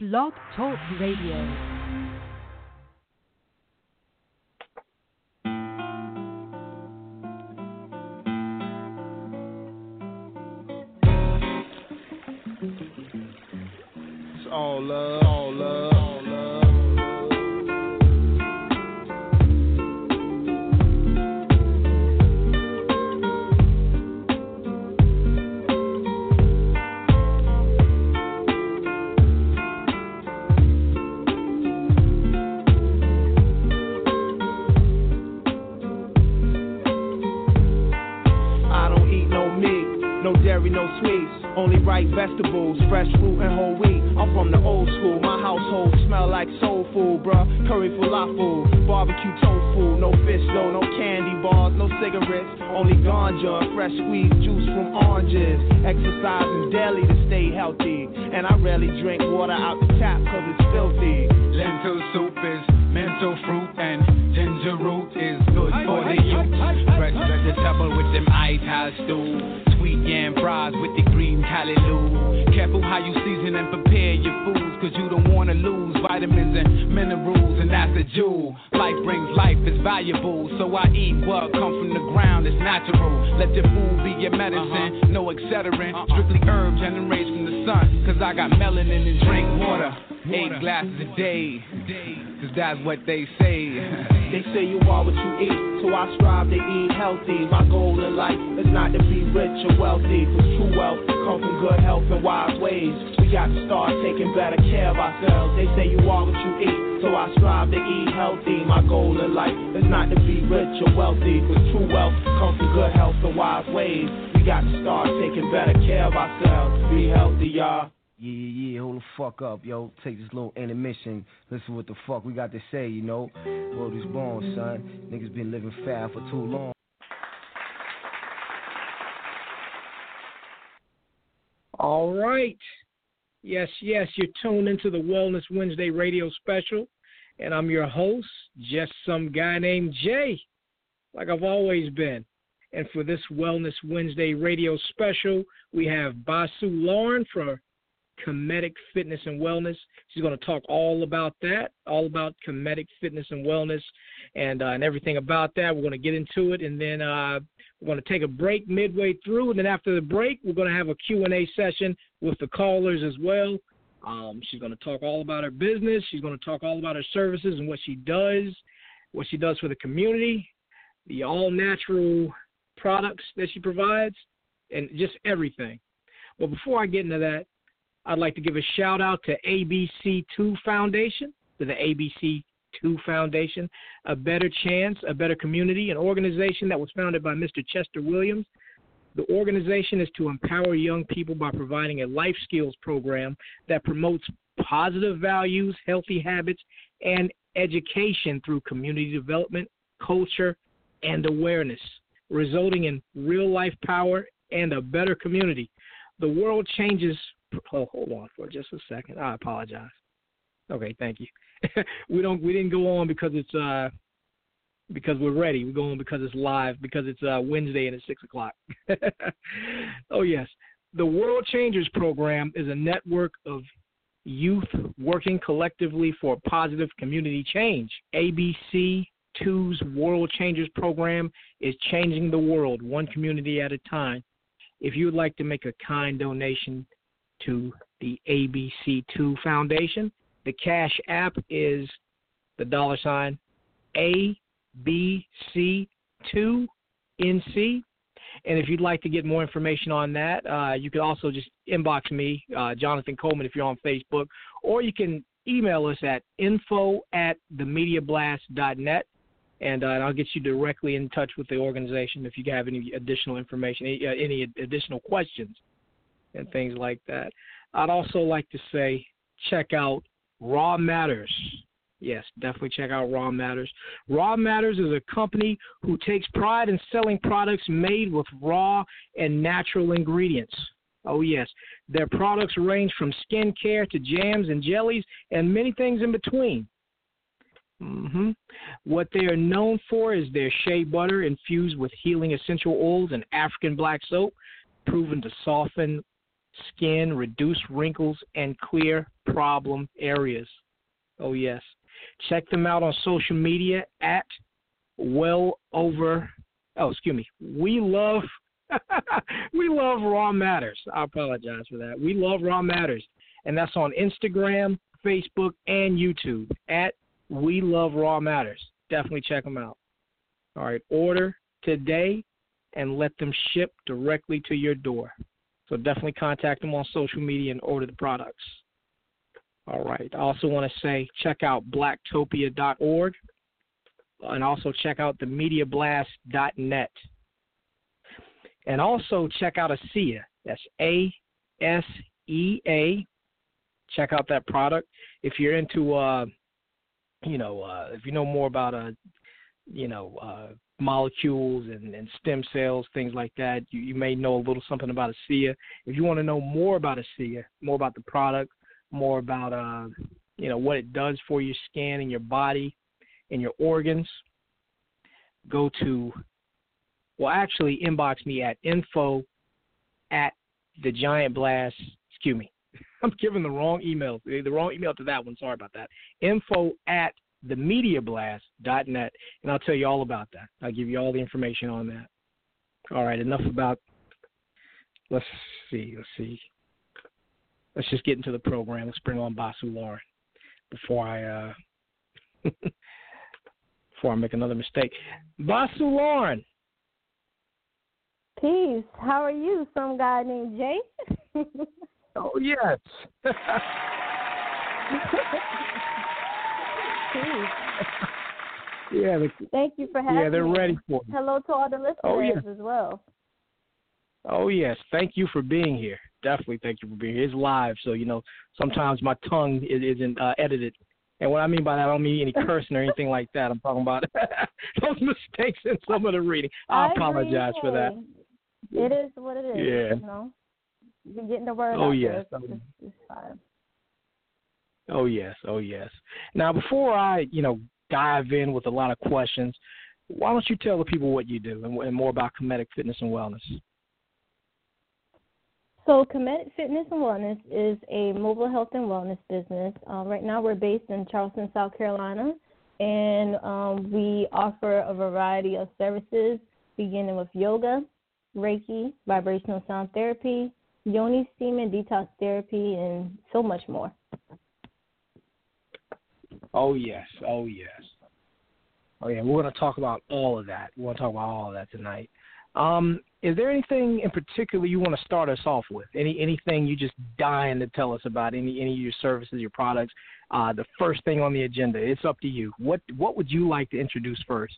Blog Talk Radio. It's all love, all love. No no sweets. Only right vegetables, fresh fruit and whole wheat. I'm from the old school, my household smell like soul food, bruh. Curry falafel, barbecue tofu, no fish though, no candy bars, no cigarettes. Only ganja fresh squeezed juice from oranges. Exercising daily to stay healthy. And I rarely drink water out the tap cause it's filthy. Lentil soup is mental fruit and ginger root is good for the youth. Fresh vegetable with them ital stew. Yam fries with the green callaloo. Careful how you season and prepare your foods, cause you don't wanna lose vitamins and minerals, and that's a jewel. Life brings life, it's valuable. So I eat what comes from the ground, it's natural. Let your food be your medicine, uh-huh. no accelerant. Uh-uh. Strictly herb generates from the sun, cause I got melanin and drink water. Eight glasses a day, cause that's what they say. They say you are what you eat, so I strive to eat healthy. My goal in life is not to be rich or wealthy, cause true wealth comes from good health and wise ways. We got to start taking better care of ourselves. They say you are what you eat, so I strive to eat healthy. My goal in life is not to be rich or wealthy, cause true wealth comes from good health and wise ways. We got to start taking better care of ourselves. Be healthy, y'all. Yeah, yeah, hold the fuck up, yo. Take this little intermission. Listen what the fuck we got to say, you know. World is born, son. Niggas been living fast for too long. All right. Yes, yes, you're tuned into the Wellness Wednesday radio special, and I'm your host, just some guy named Jay, like I've always been. And for this Wellness Wednesday radio special, we have Basu Lauren for Kemetic Fitness and Wellness. She's going to talk all about that, all about Kemetic Fitness and Wellness, and uh, and everything about that. We're going to get into it, and then uh, we're going to take a break midway through, and then after the break, we're going to have a Q&A session with the callers as well. Um, she's going to talk all about her business. She's going to talk all about her services and what she does, what she does for the community, the all-natural products that she provides, and just everything. But before I get into that, I'd like to give a shout out to ABC2 Foundation, to the ABC2 Foundation, a better chance, a better community, an organization that was founded by Mr. Chester Williams. The organization is to empower young people by providing a life skills program that promotes positive values, healthy habits, and education through community development, culture, and awareness, resulting in real life power and a better community. The world changes oh, hold on for just a second. I apologize. Okay, thank you. we don't we didn't go on because it's uh because we're ready. We're going because it's live because it's uh Wednesday and it's six o'clock. oh yes. The World Changers program is a network of youth working collectively for positive community change. ABC 2's World Changers program is changing the world one community at a time. If you would like to make a kind donation to the ABC2 Foundation. The Cash App is the dollar sign ABC2NC. And if you'd like to get more information on that, uh, you can also just inbox me, uh, Jonathan Coleman, if you're on Facebook, or you can email us at info at themediablast.net. And, uh, and I'll get you directly in touch with the organization if you have any additional information, any, uh, any additional questions and things like that. I'd also like to say check out Raw Matters. Yes, definitely check out Raw Matters. Raw Matters is a company who takes pride in selling products made with raw and natural ingredients. Oh, yes. Their products range from skincare to jams and jellies and many things in between. Mm-hmm. What they are known for is their shea butter infused with healing essential oils and African black soap, proven to soften skin, reduce wrinkles, and clear problem areas. Oh, yes. Check them out on social media at well over, oh, excuse me, we love. we love Raw Matters. I apologize for that. We love Raw Matters. And that's on Instagram, Facebook, and YouTube at We Love Raw Matters. Definitely check them out. All right, order today and let them ship directly to your door. So definitely contact them on social media and order the products. All right. I also want to say check out blacktopia.org and also check out the mediablast.net. And also check out ASEA. That's A S E A. Check out that product. If you're into uh you know, uh if you know more about uh you know, uh molecules and, and stem cells, things like that. You, you may know a little something about ASEA. If you want to know more about ASEA, more about the product, more about uh, you know what it does for your skin and your body and your organs, go to well actually inbox me at info at the giant blast excuse me i'm giving the wrong email the wrong email to that one sorry about that info at themediablast.net, and I'll tell you all about that. I'll give you all the information on that. All right, enough about. Let's see. Let's see. Let's just get into the program. Let's bring on Basu Lauren before I uh, before I make another mistake. Basu Lauren. Peace. How are you? Some guy named Jay. oh yes. yeah. The, Thank you for having Yeah, they're me. ready for. Hello to all the listeners Oh, yeah. as well. Oh yes, thank you for being here. Definitely, thank you for being here. It's live, so you know sometimes my tongue is, isn't uh, edited, and what I mean by that, I don't mean any cursing or anything like that. I'm talking about those mistakes in some of the reading. I, agree. apologize for that. It is what it is. Yeah. You know, you're getting the word Oh, out yes. there. It's, it's fine. Oh yes, oh yes. Now before I, you know, dive in with a lot of questions, why don't you tell the people what you do and, and more about Kemetic Fitness and Wellness? So, Kemetic Fitness and Wellness is a mobile health and wellness business. Uh, right now, we're based in Charleston, South Carolina, and um, we offer a variety of services, beginning with yoga, Reiki, vibrational sound therapy, yoni steam and detox therapy, and so much more. Oh yes, oh yes. Oh yeah, we're going to talk about all of that. We're going to talk about all of that tonight. Um, is there anything in particular you want to start us off with? Any anything you just dying to tell us about? Any any of your services, your products? Uh, the first thing on the agenda. It's up to you. What what would you like to introduce first?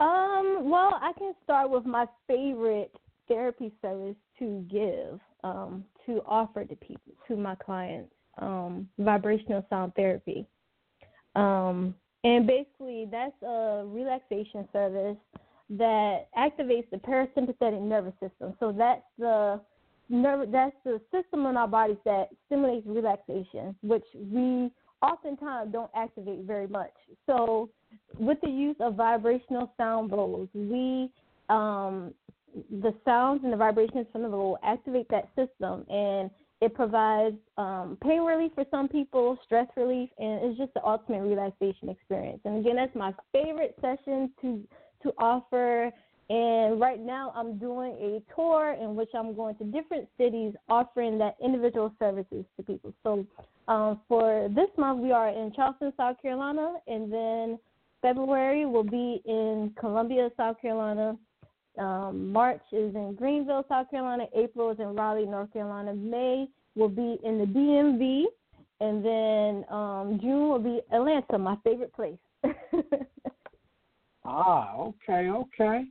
Um, well, I can start with my favorite therapy service to give, um, to offer to people, to my clients, um, vibrational sound therapy. Um, and basically, that's a relaxation service that activates the parasympathetic nervous system. So that's the nerve, that's the system in our bodies that stimulates relaxation, which we oftentimes don't activate very much. So with the use of vibrational sound bowls, we um, the sounds and the vibrations from the bowl activate that system, and it provides um, pain relief for some people, stress relief, and it's just the ultimate relaxation experience. And again, that's my favorite session to to offer. And right now, I'm doing a tour in which I'm going to different cities offering that individual services to people. So um, for this month, we are in Charleston, South Carolina, and then February will be in Columbia, South Carolina. Um, March is in Greenville, South Carolina. April is in Raleigh, North Carolina. May will be in the DMV, and then um, June will be Atlanta, my favorite place. Ah, okay, okay.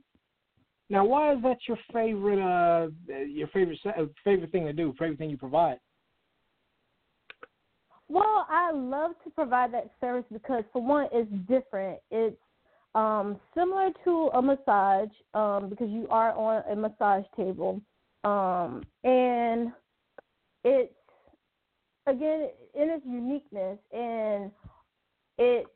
Now, why is that your favorite? Uh, your favorite favorite thing to do? Favorite thing you provide? Well, I love to provide that service because, for one, it's different. It's um, similar to a massage um, because you are on a massage table, um, and it's again in its uniqueness and it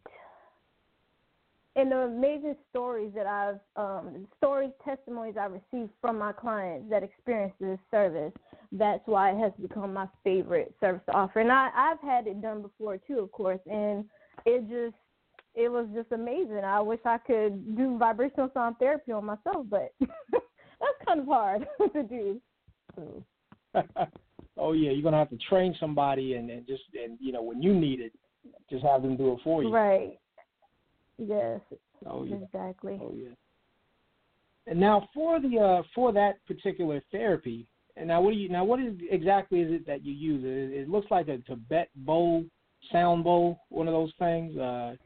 and the amazing stories that I've um, stories, testimonies I received from my clients that experienced this service. That's why it has become my favorite service to offer. And I, I've had it done before too, of course, and it just it was just amazing. I wish I could do vibrational sound therapy on myself, but that's kind of hard to do. So. oh yeah, you're gonna have to train somebody and, and just and you know when you need it, just have them do it for you. Right. Yes. Oh yeah. Exactly. Oh yeah. And now for the uh for that particular therapy, and now what do you now what is exactly is it that you use? It, it looks like a Tibet bowl, sound bowl, one of those things. Uh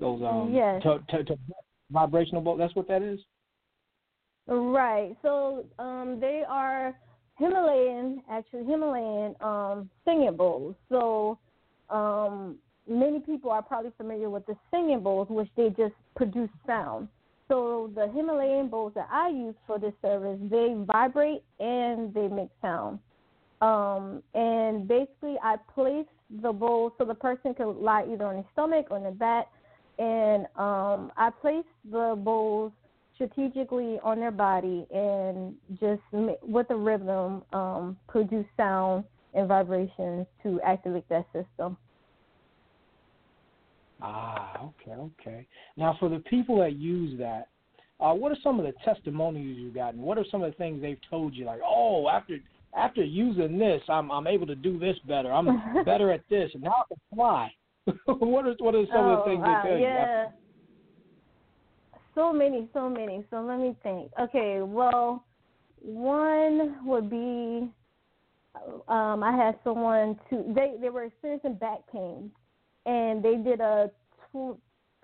those um yes. to, to, to vibrational bowl. That's what that is. Right. So um they are Himalayan, actually Himalayan um singing bowls. So um many people are probably familiar with the singing bowls, which they just produce sound. So the Himalayan bowls that I use for this service, they vibrate and they make sound. Um, and basically, I place the bowl so the person can lie either on their stomach or on their back, and um, I place the bowls strategically on their body and just with the rhythm um, produce sound and vibrations to activate that system. Ah, okay, okay. Now, for the people that use that, uh, what are some of the testimonials you've gotten? What are some of the things they've told you? Like, oh, after after using this, I'm I'm able to do this better. I'm better at this, and now I can fly. what are what are some oh, of the things wow, they tell yeah. you? So many, so many. So let me think. Okay, well, one would be um, I had someone to they they were experiencing back pain and they did a tw-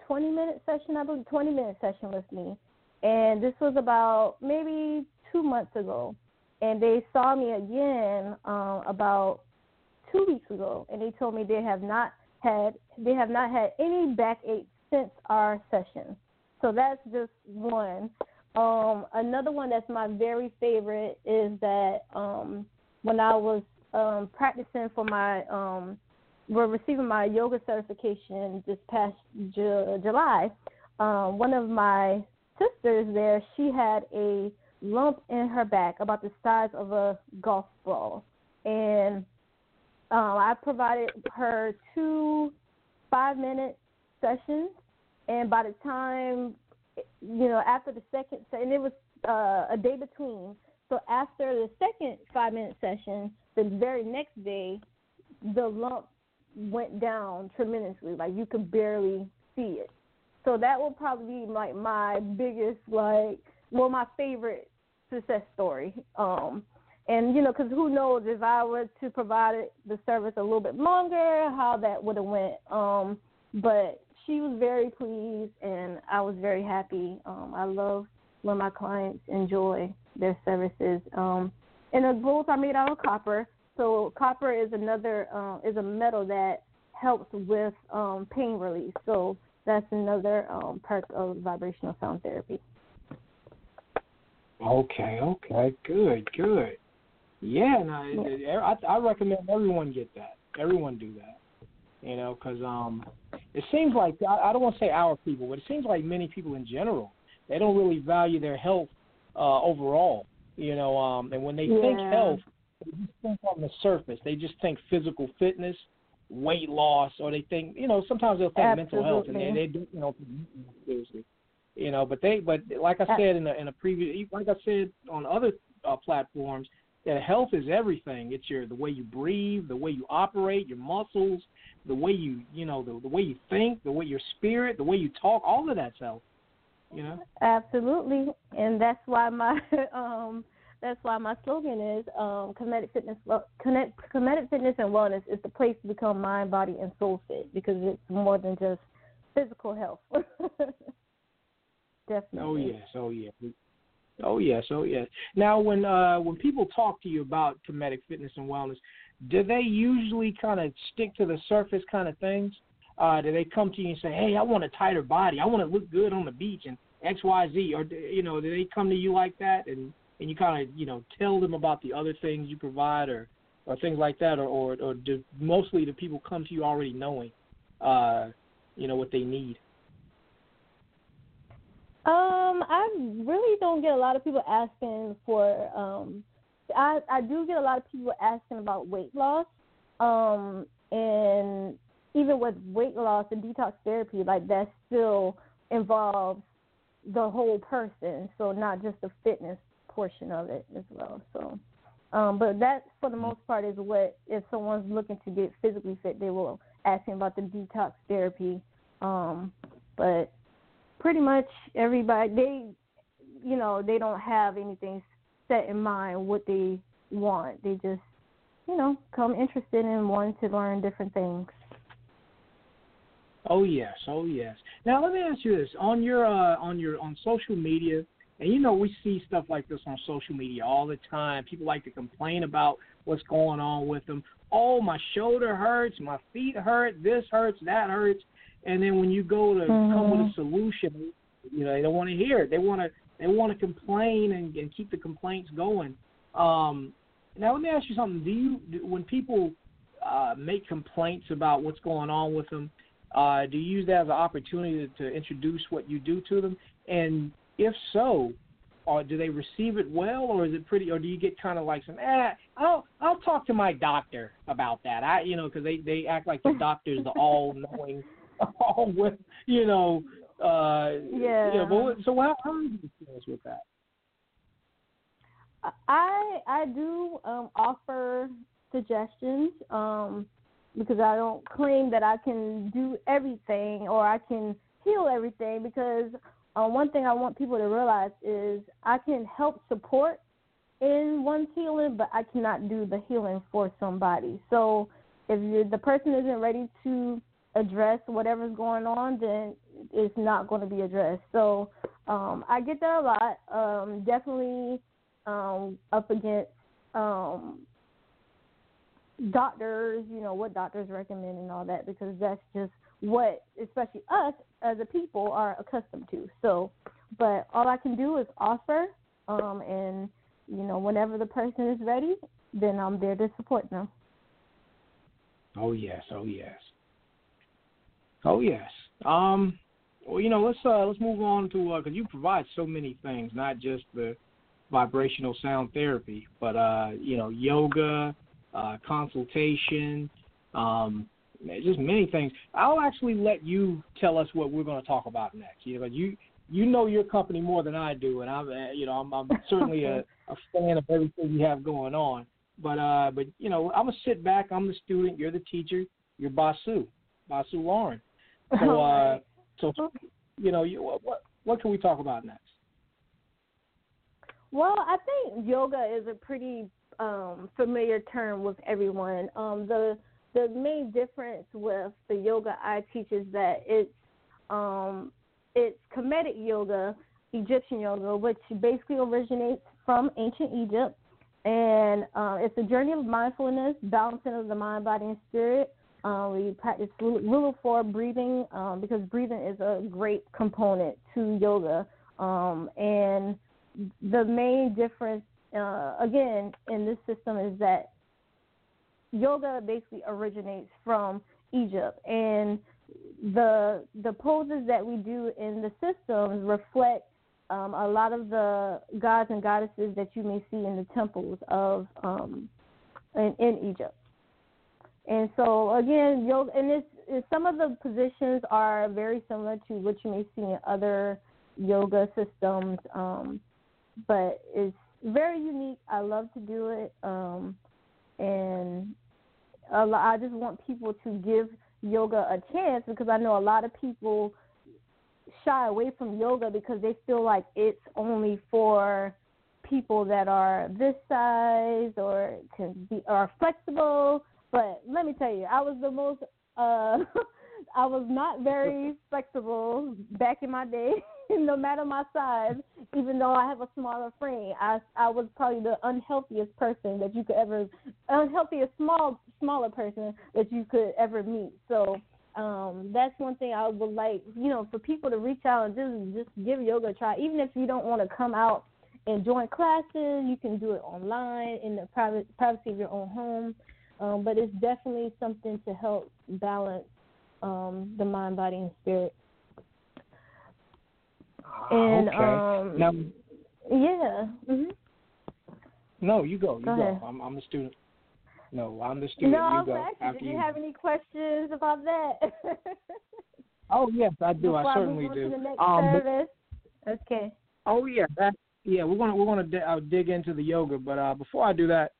20 minute session, I believe, 20 minute session with me. And this was about maybe two months ago. And they saw me again um, about two weeks ago, and they told me they have not had they have not had any backache since our session. So that's just one. Um, another one that's my very favorite is that um, when I was um, practicing for my um, were receiving my yoga certification this past Ju- July, um, one of my sisters there, she had a lump in her back about the size of a golf ball, and um, I provided her two five-minute sessions, and by the time, you know, after the second, and it was uh, a day between. So after the second five-minute session, the very next day, the lump went down tremendously. Like you could barely see it. So that will probably be like my biggest, like, well, my favorite success story. Um, and you know, because who knows if I were to provide the service a little bit longer, how that would have went. Um, but she was very pleased, and I was very happy. Um, I love when my clients enjoy their services. Um, and the bowls are made out of copper, so copper is another uh, is a metal that helps with um, pain relief. So that's another um, perk of vibrational sound therapy. Okay, okay, good, good. Yeah, no, yeah. I, I recommend everyone get that. Everyone do that. You know, because um, it seems like I, I don't want to say our people, but it seems like many people in general they don't really value their health uh, overall. You know, um, and when they yeah. think health, they just think on the surface. They just think physical fitness, weight loss, or they think you know sometimes they'll think Absolutely. mental health, and they they do you know seriously. You know, but they but like I said in a in a previous like I said on other uh, platforms, that health is everything. It's your the way you breathe, the way you operate, your muscles, the way you you know the the way you think, the way your spirit, the way you talk. All of that's health. You know. Absolutely, and that's why my um that's why my slogan is um, Kemetic Fitness, Connect, Kemetic Fitness and Wellness is the place to become mind, body, and soul fit because it's more than just physical health. Definitely. Oh yes, oh yes, oh yes, oh yes. Now, when uh, when people talk to you about Kemetic Fitness and Wellness, do they usually kind of stick to the surface kind of things? Uh, do they come to you and say, "Hey, I want a tighter body. I want to look good on the beach and X, Y, Z," or you know, do they come to you like that and and you kind of you know tell them about the other things you provide or or things like that, or or, or do mostly the people come to you already knowing, uh, you know, what they need? Um, I really don't get a lot of people asking for. Um, I I do get a lot of people asking about weight loss. Um, and even with weight loss and detox therapy, like that still involves the whole person, so not just the fitness portion of it as well. So, um, but that for the most part is what if someone's looking to get physically fit, they will ask me about the detox therapy. Um, but pretty much everybody they you know they don't have anything set in mind what they want. They just you know come interested in wanting to learn different things. Oh yes. Oh yes. Now let me ask you this. On your uh on your on social media and you know we see stuff like this on social media all the time. People like to complain about what's going on with them. Oh my shoulder hurts my feet hurt this hurts that hurts and then when you go to mm-hmm. come with a solution, you know they don't want to hear it. They want to they want to complain and, and keep the complaints going. Um, now let me ask you something. Do you do, when people uh, make complaints about what's going on with them, uh, do you use that as an opportunity to, to introduce what you do to them? And if so, or do they receive it well, or is it pretty, or do you get kind of like some, eh, I'll I'll talk to my doctor about that. I you know because they they act like the doctor's the all knowing all with you know uh yeah you know, but so how how is your experience with that? I i do um offer suggestions um because i don't claim that i can do everything or i can heal everything because uh, one thing i want people to realize is i can help support in one's healing but i cannot do the healing for somebody. So if you the person isn't ready to address whatever's going on, then it's not going to be addressed. So um, I get that a lot. Um, definitely um, up against um, doctors, you know, what doctors recommend and all that, because that's just what, especially us as a people, are accustomed to. So, but all I can do is offer, um, and you know, whenever the person is ready, then I'm there to support them. Oh yes, oh yes. Oh yes. Um, well, you know, let's uh, let's move on to because uh, you provide so many things, not just the vibrational sound therapy, but uh, you know, yoga, uh, consultation, um, just many things. I'll actually let you tell us what we're going to talk about next. You know, you you know your company more than I do, and I'm uh, you know I'm, I'm certainly a, a fan of everything you have going on. But uh, but you know, I'm gonna sit back. I'm the student. You're the teacher. You're Basu, Basu Lauren. So, uh, so you know, you, what what can we talk about next? Well, I think yoga is a pretty um, familiar term with everyone. Um, the the main difference with the yoga I teach is that it's um, it's Kemetic yoga, Egyptian yoga, which basically originates from ancient Egypt, and uh, it's a journey of mindfulness, balancing of the mind, body, and spirit. Uh, we practice rule of four breathing um, because breathing is a great component to yoga. Um, and the main difference, uh, again, in this system is that yoga basically originates from Egypt, and the the poses that we do in the systems reflect um, a lot of the gods and goddesses that you may see in the temples of um, in, in Egypt. And so again, yoga and this some of the positions are very similar to what you may see in other yoga systems, um, but it's very unique. I love to do it, um, and lot, I just want people to give yoga a chance because I know a lot of people shy away from yoga because they feel like it's only for people that are this size or can be are flexible but let me tell you, I was the most uh I was not very flexible back in my day, no matter my size, even though I have a smaller frame. I I was probably the unhealthiest person that you could ever unhealthiest small smaller person that you could ever meet. So um that's one thing I would like, you know, for people to reach out and just just give yoga a try. Even if you don't want to come out and join classes, you can do it online in the private privacy of your own home. Um, but it's definitely something to help balance um, the mind, body, and spirit. And okay. um, now, yeah. hmm no, you go. You Go go. I'm, I'm the student. No, I'm the student. No, you go. you, After did you have any questions about that? Oh yes, I do. Before I certainly move do. To the next Um, but-. Okay. Oh yeah, that yeah. We're gonna we're gonna di- uh, dig into the yoga, but uh, before I do that,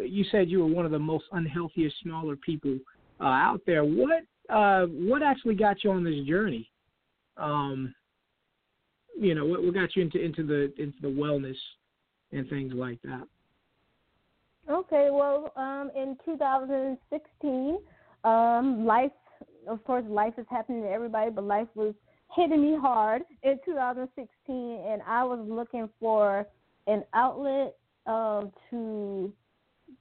you said you were one of the most unhealthiest, smaller people uh, out there. What uh, what actually got you on this journey? Um, you know, what, what got you into into the into the wellness and things like that? Okay, well, um, in 2016, um, life, of course, life is happening to everybody, but life was hitting me hard in 2016, and I was looking for an outlet um, to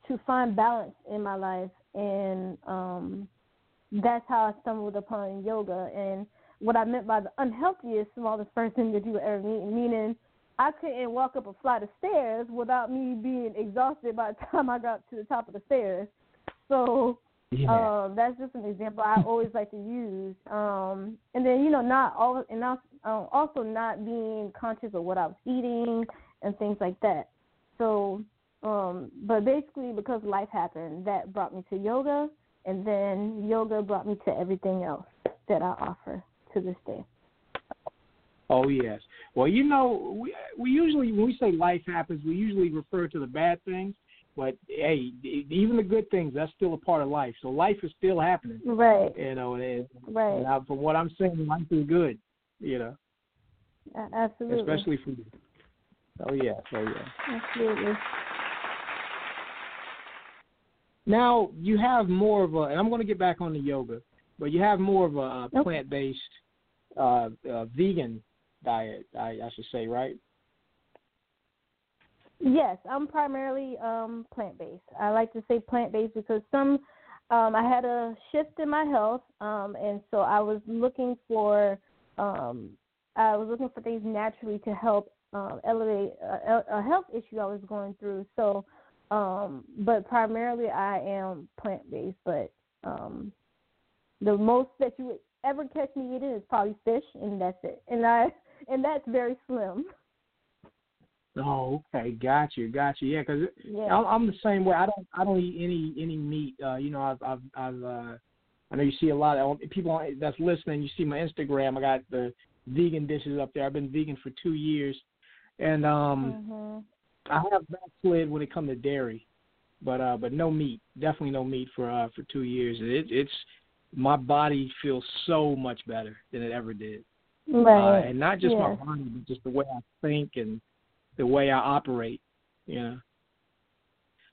to find balance in my life, and um, that's how I stumbled upon yoga. And what I meant by the unhealthiest, smallest person that you would ever meet, meaning I couldn't walk up a flight of stairs without me being exhausted by the time I got to the top of the stairs. So um, that's just an example I always like to use. Um, and then you know, not all, and also, um, also not being conscious of what I was eating and things like that. So, um, but basically, because life happened, that brought me to yoga, and then yoga brought me to everything else that I offer to this day. Oh yes. Well, you know, we we usually when we say life happens, we usually refer to the bad things. But hey, even the good things, that's still a part of life. So life is still happening. Right, You know, and, right, and I, from what I'm saying, life is good. You know, absolutely, especially for you. Oh yes, oh yes. absolutely. Now you have more of a, and I'm going to get back on the yoga, but you have more of a, uh plant-based, uh, uh, vegan diet. I, I should say, right? Yes, I'm primarily um plant based. I like to say plant based because some um I had a shift in my health um and so I was looking for um I was looking for things naturally to help um elevate a, a health issue I was going through. So um but primarily I am plant based, but um the most that you would ever catch me eating is probably fish and that's it. And I and that's very slim. Oh, okay, got you, got you. Yeah, because Yeah. I'm, the same way. I don't I don't eat any any meat. Uh, you know, I've I've, I've uh, I know you see a lot of people that's listening. You see my Instagram. I got the vegan dishes up there. I've been vegan for two years, and um, Mhm. I have backslid when it comes to dairy, but uh, but no meat. Definitely no meat for uh for two years. It, it's my body feels so much better than it ever did, Right. uh, and not just my body, but just the way I think and the way I operate. You know.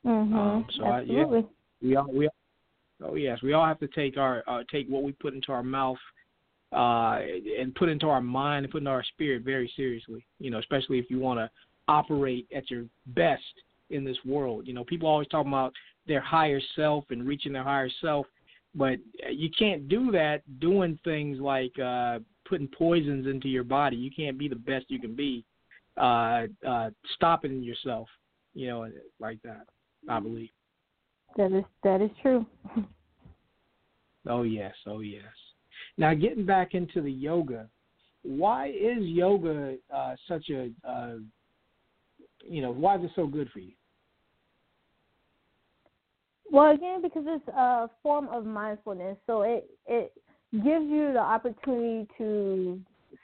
Mm-hmm. Um, so I- yeah. Absolutely. we all we all, oh yes we all have to take our uh, take what we put into our mouth uh and put into our mind and put into our spirit very seriously you know especially if you want to operate at your best in this world you know people always talk about their higher self and reaching their higher self but you can't do that doing things like uh putting poisons into your body you can't be the best you can be uh uh stopping yourself you know like that i believe That is that is true. Oh yes, oh yes. Now getting back into the yoga, why is yoga uh, such a uh, you know why is it so good for you? Well, again, because it's a form of mindfulness, so it it gives you the opportunity to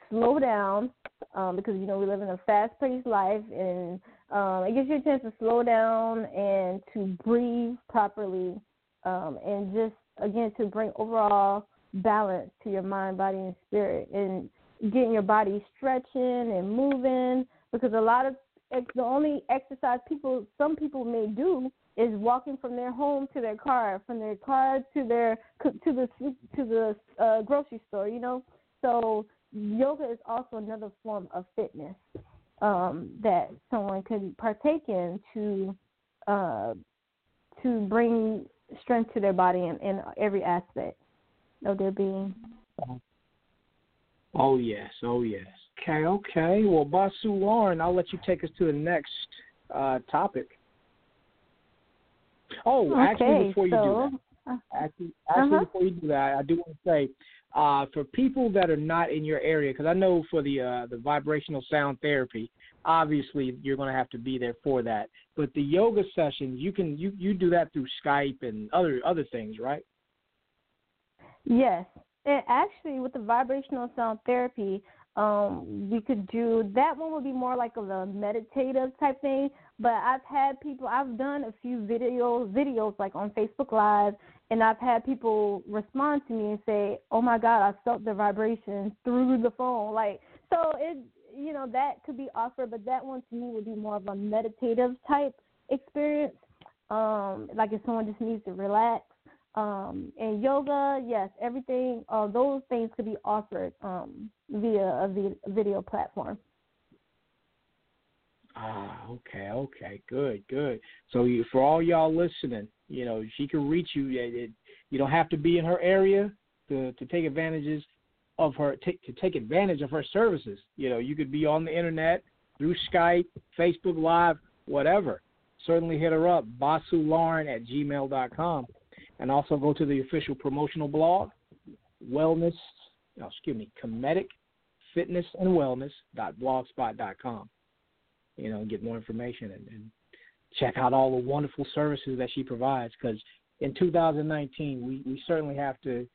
slow down um, because you know we live in a fast-paced life, and um, it gives you a chance to slow down and to breathe properly, um, and just again to bring overall balance to your mind, body, and spirit, and getting your body stretching and moving. Because a lot of the only exercise people some people may do is walking from their home to their car, from their car to their to the to the uh, grocery store. You know, so yoga is also another form of fitness um, that someone could partake in to uh, to bring strength to their body in, in every aspect of their being. Oh yes, oh yes. Okay, okay. Well, Basu Lauren, I'll let you take us to the next uh, topic. Oh, actually, before you so do that, actually, actually Uh-huh. before you do that, I do want to say Uh, for people that are not in your area, because I know for the uh, the vibrational sound therapy, obviously you're going to have to be there for that. But the yoga sessions, you can you you do that through Skype and other other things, right? Yes, and actually with the vibrational sound therapy, um, we could do that one would be more like a meditative type thing. But I've had people, I've done a few videos, videos like on Facebook Live, and I've had people respond to me and say, "Oh my God, I felt the vibration through the phone." Like, so it, you know, that could be offered, but that one to me would be more of a meditative type experience. Um, like if someone just needs to relax. Um, and yoga, yes, everything, uh, those things could be offered um, via a video platform. Ah, okay, okay, good, good. So you, for all y'all listening, you know she can reach you. It, you don't have to be in her area to to take advantages of her t- to take advantage of her services. You know, you could be on the internet through Skype, Facebook Live, whatever. Certainly hit her up, Lauren at gmail.com and also go to the official promotional blog, wellness, oh, excuse me, Kemetic Fitness and Wellness blogspot.com. You know, get more information and, and check out all the wonderful services that she provides. Because in 2019, we we certainly have to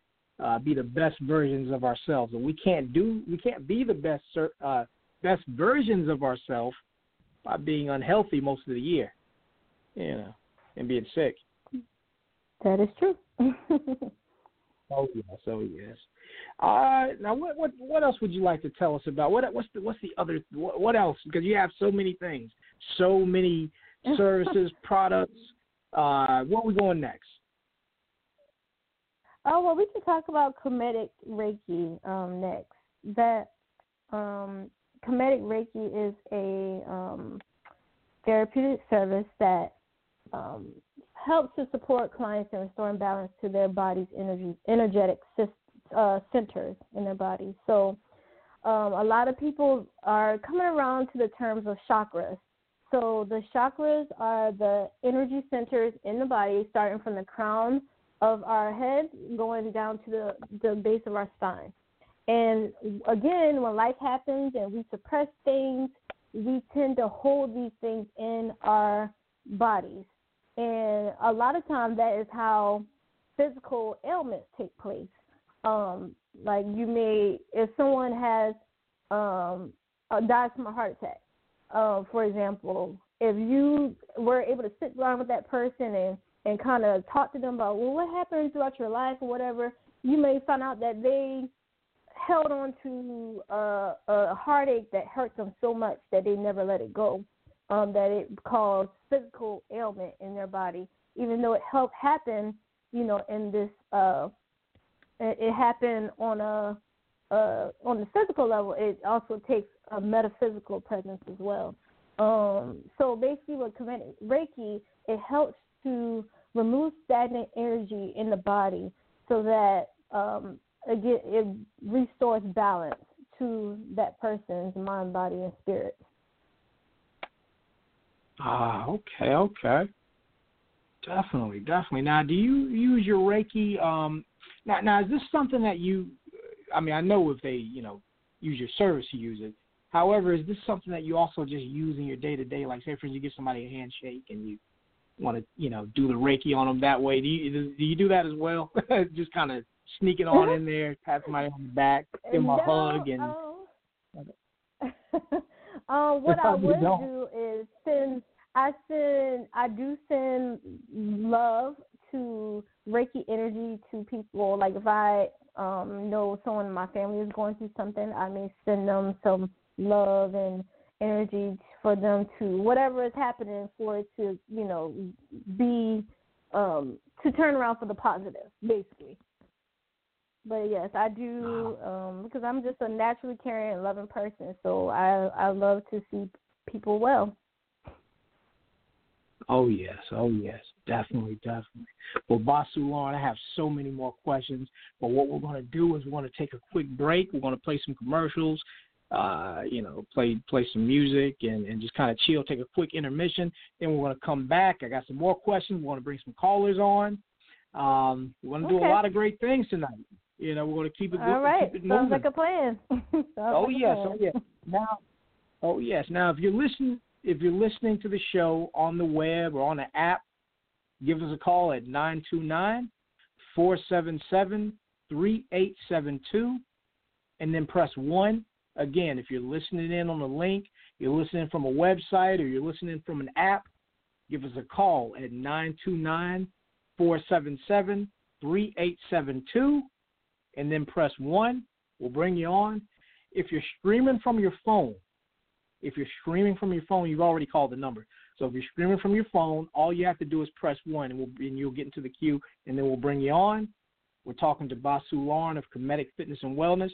uh, be the best versions of ourselves, and we can't do we can't be the best uh, best versions of ourselves by being unhealthy most of the year, you know, and being sick. That is true. oh yes, oh yes. Uh, now, what what what else would you like to tell us about? What what's the what's the other what, what else? Because you have so many things, so many services, products. Uh, where are we going next? Oh well, we can talk about Kemetic Reiki um, next. That um, Kemetic Reiki is a um, therapeutic service that um, helps to support clients in restoring balance to their body's energy, energetic uh, centers in their body. So, um, a lot of people are coming around to the terms of chakras. So, the chakras are the energy centers in the body, starting from the crown of our head, going down to the, the base of our spine. And again, when life happens and we suppress things, we tend to hold these things in our bodies. And a lot of times that is how physical ailments take place. Um, like you may, if someone has um, dies from a heart attack, uh, for example, if you were able to sit down with that person and and kind of talk to them about well, what happened throughout your life or whatever, you may find out that they held on to uh, a heartache that hurt them so much that they never let it go um, that it caused physical ailment in their body, even though it helped happen, you know, in this, uh, it, happened on a, uh, on the physical level. It also takes a metaphysical presence as well. Um, so basically, with Reiki, it helps to remove stagnant energy in the body so that um, again it restores balance to that person's mind, body, and spirit. Ah, okay, okay. Definitely, definitely. Now, do you use your Reiki? Um, now, now is this something that you? I mean, I know if they, you know, use your service, you use it. However, is this something that you also just use in your day to day? Like, say, for instance, you give somebody a handshake and you want to, you know, do the Reiki on them that way. Do you do you do that as well? just kind of sneak it on in there, pat somebody on the back, give them a no, hug, and. Um, um, what I would do is send I send I do send love to Reiki energy to people. Like if I um know someone in my family is going through something, I may send them some love and energy for them to whatever is happening for it to, you know, be um to turn around for the positive, basically. But yes, I do um because I'm just a naturally caring and loving person, so I I love to see people well. Oh yes, oh yes, definitely, definitely. Well, Basu Lauren, I have so many more questions, but what we're going to do is we're going to take a quick break. We're going to play some commercials, uh, you know, play play some music, and and just kind of chill. Take a quick intermission. Then we're going to come back. I got some more questions. We want to bring some callers on. Um, we want to okay. do a lot of great things tonight. You know, we're going to keep it. Good. All right, it sounds like a plan. Oh like yes, plan. oh yes. Now, oh yes. Now, if you're listening, if you're listening to the show on the web or on the app, give us a call at 929-477-3872, and then press one. Again, if you're listening in on the link, you're listening from a website, or you're listening from an app, give us a call at 929-477-3872, and then press one. We'll bring you on if you're streaming from your phone, if you're streaming from your phone, you've already called the number. So if you're streaming from your phone, all you have to do is press one, and, we'll, and you'll get into the queue, and then we'll bring you on. We're talking to Basu Lauren of Comedic Fitness and Wellness.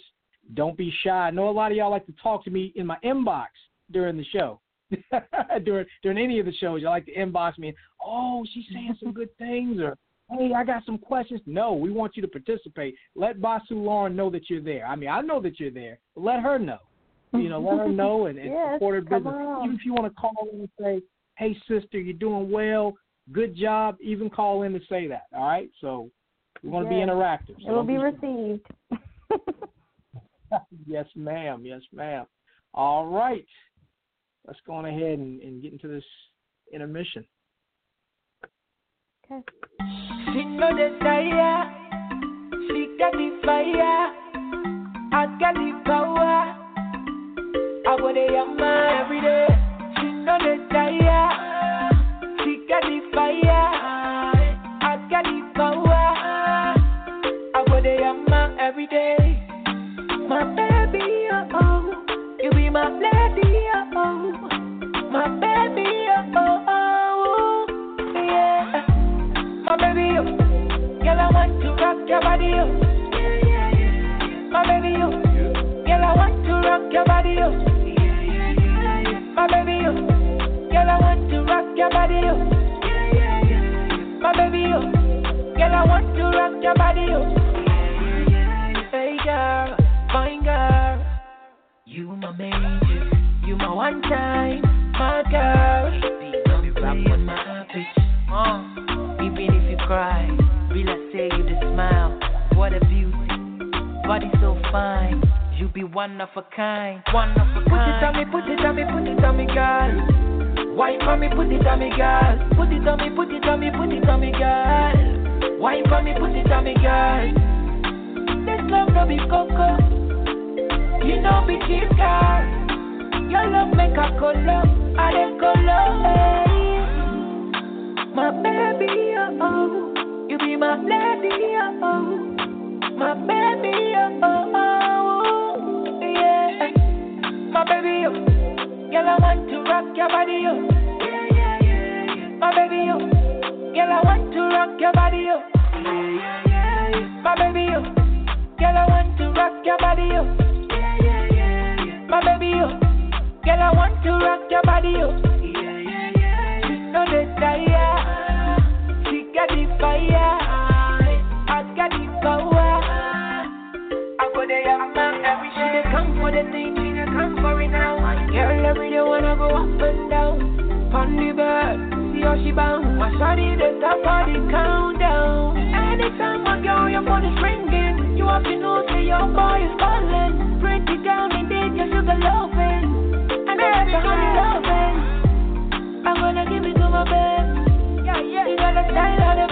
Don't be shy. I know a lot of y'all like to talk to me in my inbox during the show. during during any of the shows, y'all like to inbox me. Oh, she's saying some good things, or hey, I got some questions. No, we want you to participate. Let Basu Lauren know that you're there. I mean, I know that you're there. Let her know. You know, let her know and, and Yes, support her business. on. Even if you want to call in and say, "Hey, sister, you're doing well. Good job." Even call in to say that. All right. So we want to be interactive. So It will be be- received. yes, ma'am. Yes, ma'am. All right. Let's go on ahead and, and get into this intermission. okay. She know the desire, she got the fire, I got the power. I go to Yama every day. Your body, you. Hey, girl, fine girl. You my major, you my one time, my girl. Be rapping my bitch. Uh, even if you cry, will I say you the smile? What a beauty, body so fine. You be one of a kind, one of a kind. Put it on me, put it on me, put it on me, girl. Wine for me, put it on me, girl. Put it on me, put it on me, put it on me, girl. Wine for me, put it on me, girl. This love no be coco. You know be cheap girl. Your love make a color, I dey color. My baby, oh oh, you be my lady, oh oh. My baby, oh oh, oh yeah. My baby, oh, girl I want to rock your body, oh. Yeah yeah yeah. yeah. My baby, oh, girl I want to rock your body, oh. Yeah yeah yeah. My baby, oh, girl I want to rock your body, oh. Yeah yeah yeah. My baby, oh, girl I want to rock your body, oh. Yeah yeah yeah. She know she got the fire, I got the power. I go there, I'm not every she dey come for the thing, she come for it now. Girl, every day wanna go up and down, pon the bed, see how she bounce. My shawty the top of the countdown. Anytime I go, your phone is ringing. You have to know say your boy is calling. Break it down and your sugar loving, and that's a honey loving. I'm gonna give it to my baby. Yeah, yeah. You got the style of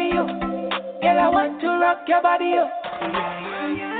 Yo. Girl, I want to rock your body. Yeah, yeah, yeah,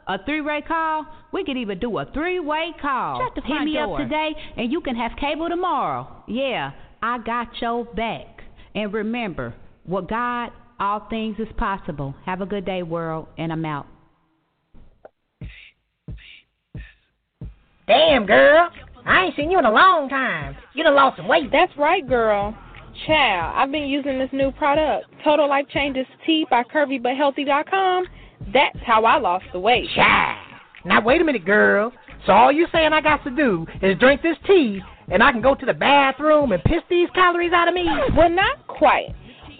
A three-way call? We could even do a three-way call. Shut the Hit front me door. up today, and you can have cable tomorrow. Yeah, I got your back. And remember, with God, all things is possible. Have a good day, world, and I'm out. Damn, girl. I ain't seen you in a long time. You done lost some weight. That's right, girl. Child, I've been using this new product, Total Life Changes Tea by CurvyButHealthy.com. That's how I lost the weight. Child. Now, wait a minute, girl. So all you saying I got to do is drink this tea, and I can go to the bathroom and piss these calories out of me? Well, not quite.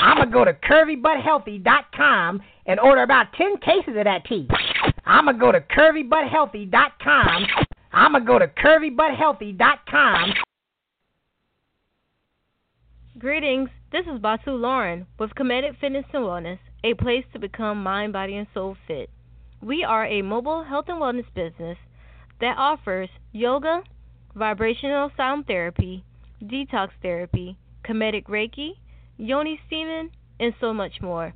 I'm going to go to curvybuthealthy.com and order about 10 cases of that tea. I'm going to go to curvybuthealthy.com. I'm going to go to curvybuthealthy.com. Greetings. This is Basu Lauren with Kemetic Fitness and Wellness, a place to become mind, body, and soul fit. We are a mobile health and wellness business that offers yoga, vibrational sound therapy, detox therapy, Kemetic Reiki, yoni steaming, and so much more.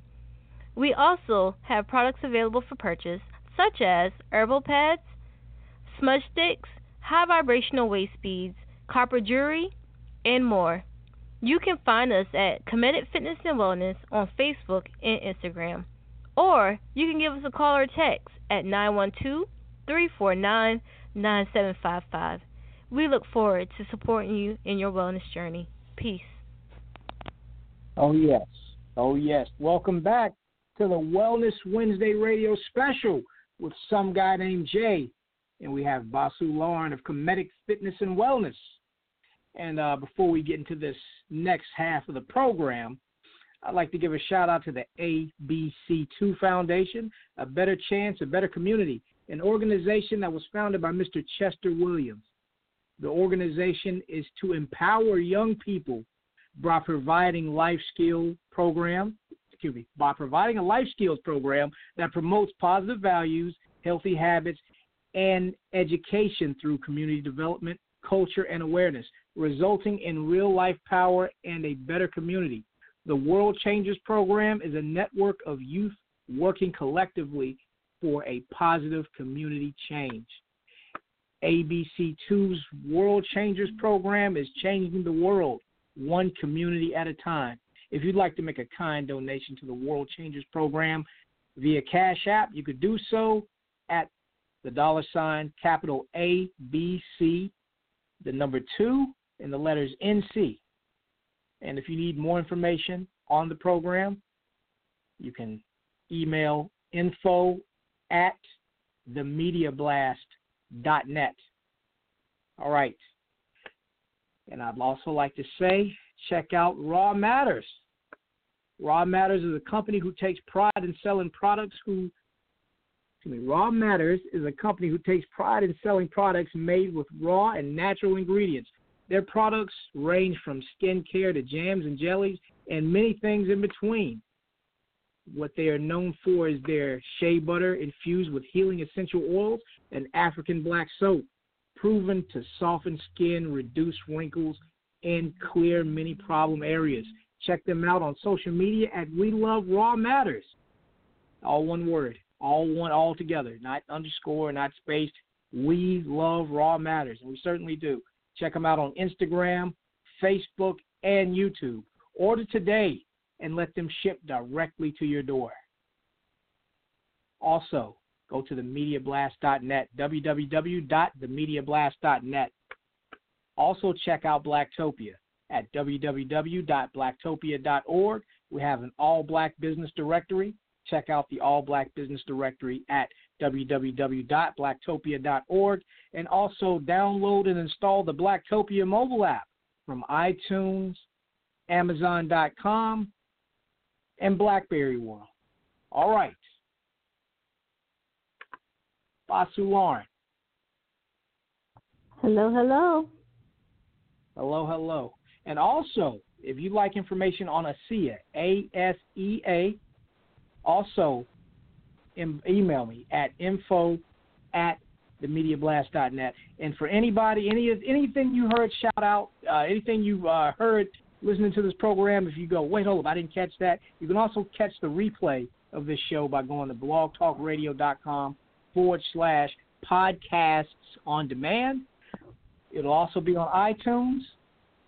We also have products available for purchase, such as herbal pads, smudge sticks, high vibrational waist beads, copper jewelry, and more. You can find us at Kemetic Fitness and Wellness on Facebook and Instagram. Or you can give us a call or text at 912 349 9755. We look forward to supporting you in your wellness journey. Peace. Oh, yes. Oh, yes. Welcome back to the Wellness Wednesday radio special with some guy named Jay. And we have Basu Lauren of Comedic Fitness and Wellness. And uh, before we get into this next half of the program, I'd like to give a shout out to the ABC2 Foundation, A Better Chance, A Better Community, an organization that was founded by Mr. Chester Williams. The organization is to empower young people by providing life skill program, excuse me, by providing a life skills program that promotes positive values, healthy habits, and education through community development, culture, and awareness, resulting in real life power and a better community. The World Changers Program is a network of youth working collectively for a positive community change. ABC2's World Changers Program is changing the world one community at a time. If you'd like to make a kind donation to the World Changers Program via Cash App, you could do so at the dollar sign capital A B C, the number two, and the letters NC. And if you need more information on the program, you can email info at themediablast.net. All right. And I'd also like to say, check out Raw Matters. Raw Matters is a company who takes pride in selling products who excuse me, Raw Matters is a company who takes pride in selling products made with raw and natural ingredients. Their products range from skincare to jams and jellies and many things in between. What they are known for is their shea butter infused with healing essential oils and African black soap, proven to soften skin, reduce wrinkles, and clear many problem areas. Check them out on social media at We Love Raw Matters. All one word, all one, all together, not underscore, not spaced. We love Raw Matters, and we certainly do. Check them out on Instagram, Facebook, and YouTube. Order today and let them ship directly to your door. Also, go to themediablast.net, www.themediablast.net. Also, check out Blacktopia at www.blacktopia.org. We have an all black business directory. Check out the all black business directory at www.blacktopia.org and also download and install the Blacktopia mobile app from iTunes, Amazon.com, and Blackberry World. All right. Basu Lauren. Hello, hello. Hello, hello. And also, if you'd like information on ASEA, A S E A, also em- email me at info at themediablast.net. And for anybody, any anything you heard, shout out. Uh, anything you uh, heard listening to this program, if you go, wait, hold up, I didn't catch that. You can also catch the replay of this show by going to blogtalkradio.com forward slash podcasts on demand. It'll also be on iTunes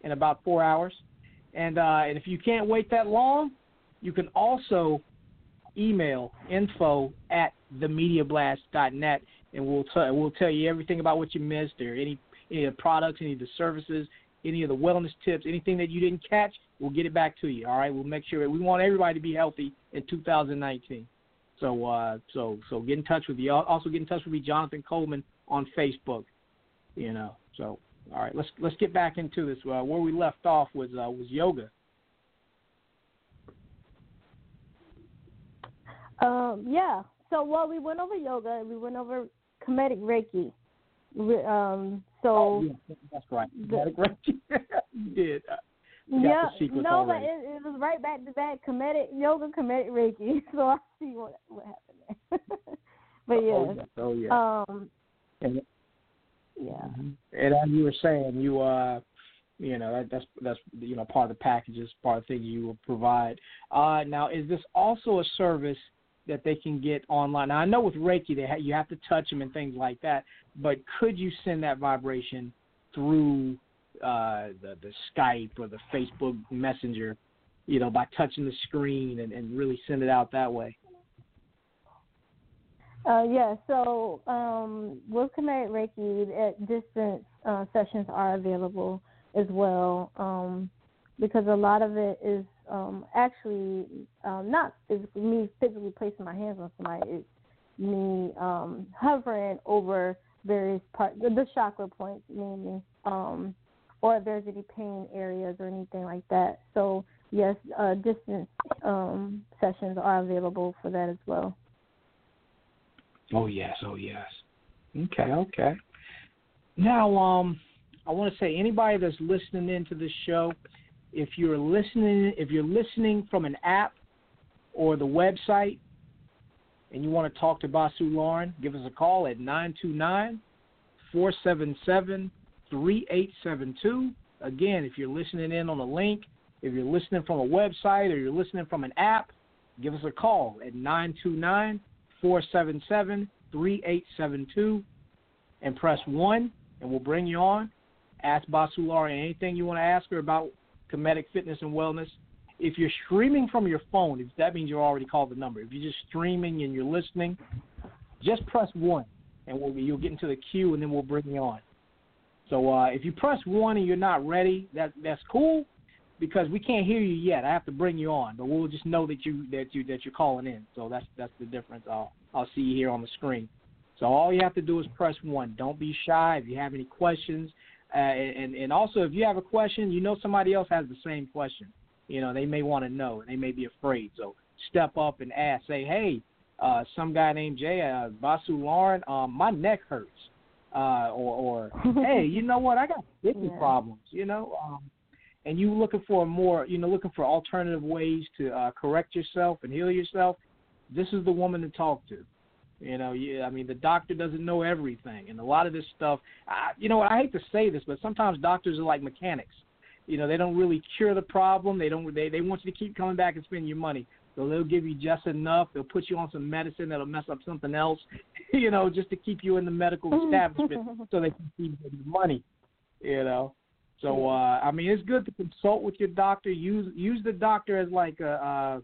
in about four hours. And uh, and if you can't wait that long, you can also email info at themediablast.net, and we'll t- we'll tell you everything about what you missed, or any any of the products, any of the services, any of the wellness tips, anything that you didn't catch. We'll get it back to you. All right, we'll make sure we want everybody to be healthy in 2019. So uh, so so get in touch with you. Also get in touch with me, Jonathan Coleman, on Facebook. You know. So all right, let's let's get back into this. Uh, where we left off was uh, was yoga. Um, yeah. So well, we went over yoga. We went over comedic Reiki. Um, so Oh, yeah, that's right. Kemetic Reiki. did. Yeah, no, already. but it, it was right back to back Kemetic yoga, Kemetic Reiki. So I see what what happened there. but yeah. Oh yes. Oh yeah. Um, and, yeah. and as you were saying, you uh, you know that, that's that's you know part of the packages, part of the thing you will provide. Uh, now, is this also a service that they can get online? Now, I know with Reiki, they ha- you have to touch them and things like that, but could you send that vibration through uh, the the Skype or the Facebook Messenger? You know, by touching the screen and, and really send it out that way. Uh, yeah, so um, with Kemetic Reiki, at distance uh, sessions are available as well um, because a lot of it is um, actually um, not physically, me physically placing my hands on somebody. It's me um, hovering over various parts, the, the chakra points mainly, um, or if there's any pain areas or anything like that. So yes, uh, distance um, sessions are available for that as well. Oh yes, oh yes. Okay, okay. Now, um, I want to say anybody that's listening into this show, if you're listening, if you're listening from an app or the website, and you want to talk to Basu Lauren, give us a call at 929-477-3872. Again, if you're listening in on a link, if you're listening from a website or you're listening from an app, give us a call at 929 477 3872 and press 1, and we'll bring you on. Ask Basu Lauren anything you want to ask her about Kemetic fitness and wellness. If you're streaming from your phone, if that means you're already called the number. If you're just streaming and you're listening, just press 1, and we'll, you'll get into the queue, and then we'll bring you on. So uh, if you press 1 and you're not ready, that that's cool because we can't hear you yet. I have to bring you on, but we'll just know that you that you that you're calling in. So that's that's the difference. I'll I'll see you here on the screen. So all you have to do is press one. Don't be shy. If you have any questions, uh, and and also if you have a question, you know somebody else has the same question. You know they may want to know and they may be afraid. So step up and ask. Say, hey, uh, some guy named Jay uh, Basu Lauren, um, my neck hurts. Uh, or, or hey, you know what? I got kidney Yeah. problems. You know, um, and you looking for more, you know, looking for alternative ways to uh, correct yourself and heal yourself, this is the woman to talk to. You know, yeah, I mean, the doctor doesn't know everything, and a lot of this stuff. I, you know, what I hate to say this, but sometimes doctors are like mechanics. You know, they don't really cure the problem. They don't. They they want you to keep coming back and spending your money. So they'll give you just enough. They'll put you on some medicine that'll mess up something else. You know, just to keep you in the medical establishment so they can keep the money. You know. So uh, I mean, it's good to consult with your doctor. Use use the doctor as like a uh,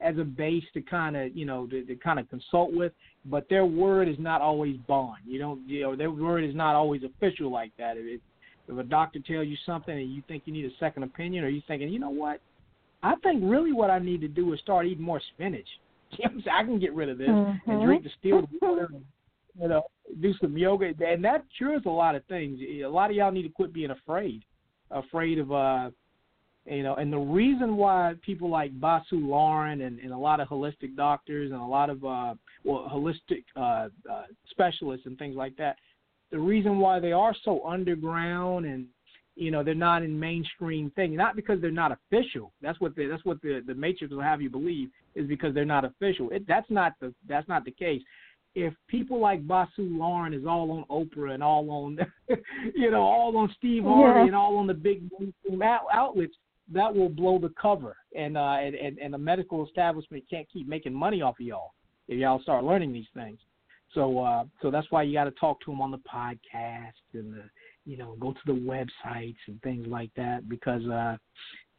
as a base to kind of you know to, to kind of consult with, but their word is not always bond. You don't you know their word is not always official like that. If, if a doctor tells you something and you think you need a second opinion, or you thinking you know what, I think really what I need to do is start eating more spinach. You know I can get rid of this mm-hmm. and drink distilled water. And, you know, do some yoga, and that cures a lot of things. A lot of y'all need to quit being afraid, afraid of uh you know, and the reason why people like Basu Lauren and, and a lot of holistic doctors and a lot of uh, well holistic uh, uh, specialists and things like that, the reason why they are so underground and you know they're not in mainstream thing, not because they're not official. That's what the, that's what the the matrix will have you believe is because they're not official. It, that's not the that's not the case. If people like Basu Lauren is all on Oprah and all on, you know, all on Steve Harvey yeah. and all on the big mainstream outlets, that will blow the cover, and uh, and, and and the medical establishment can't keep making money off of y'all if y'all start learning these things. So uh, so that's why you got to talk to them on the podcast and the you know go to the websites and things like that because uh,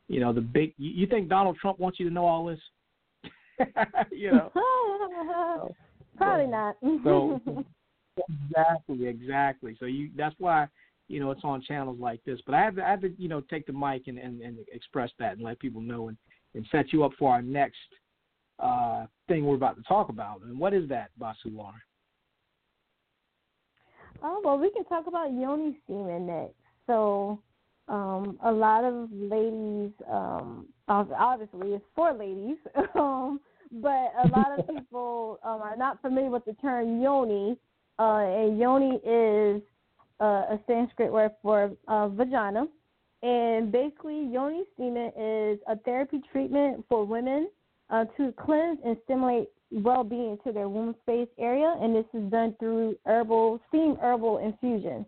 you know the big. You, you think Donald Trump wants you to know all this? you know. Probably not. so exactly, exactly. So you that's why you know, it's on channels like this. But I have to, I have to you know, take the mic and, and, and express that and let people know and, and set you up for our next uh, thing we're about to talk about. And what is that, Basu Lauren? Oh well, we can talk about yoni steaming next. So, um, a lot of ladies, um, obviously it's for ladies, um, but a lot of people um, are not familiar with the term yoni. Uh, and yoni is uh, a Sanskrit word for uh, vagina. And basically, yoni steaming is a therapy treatment for women uh, to cleanse and stimulate well-being to their womb space area, and this is done through herbal steam herbal infusion.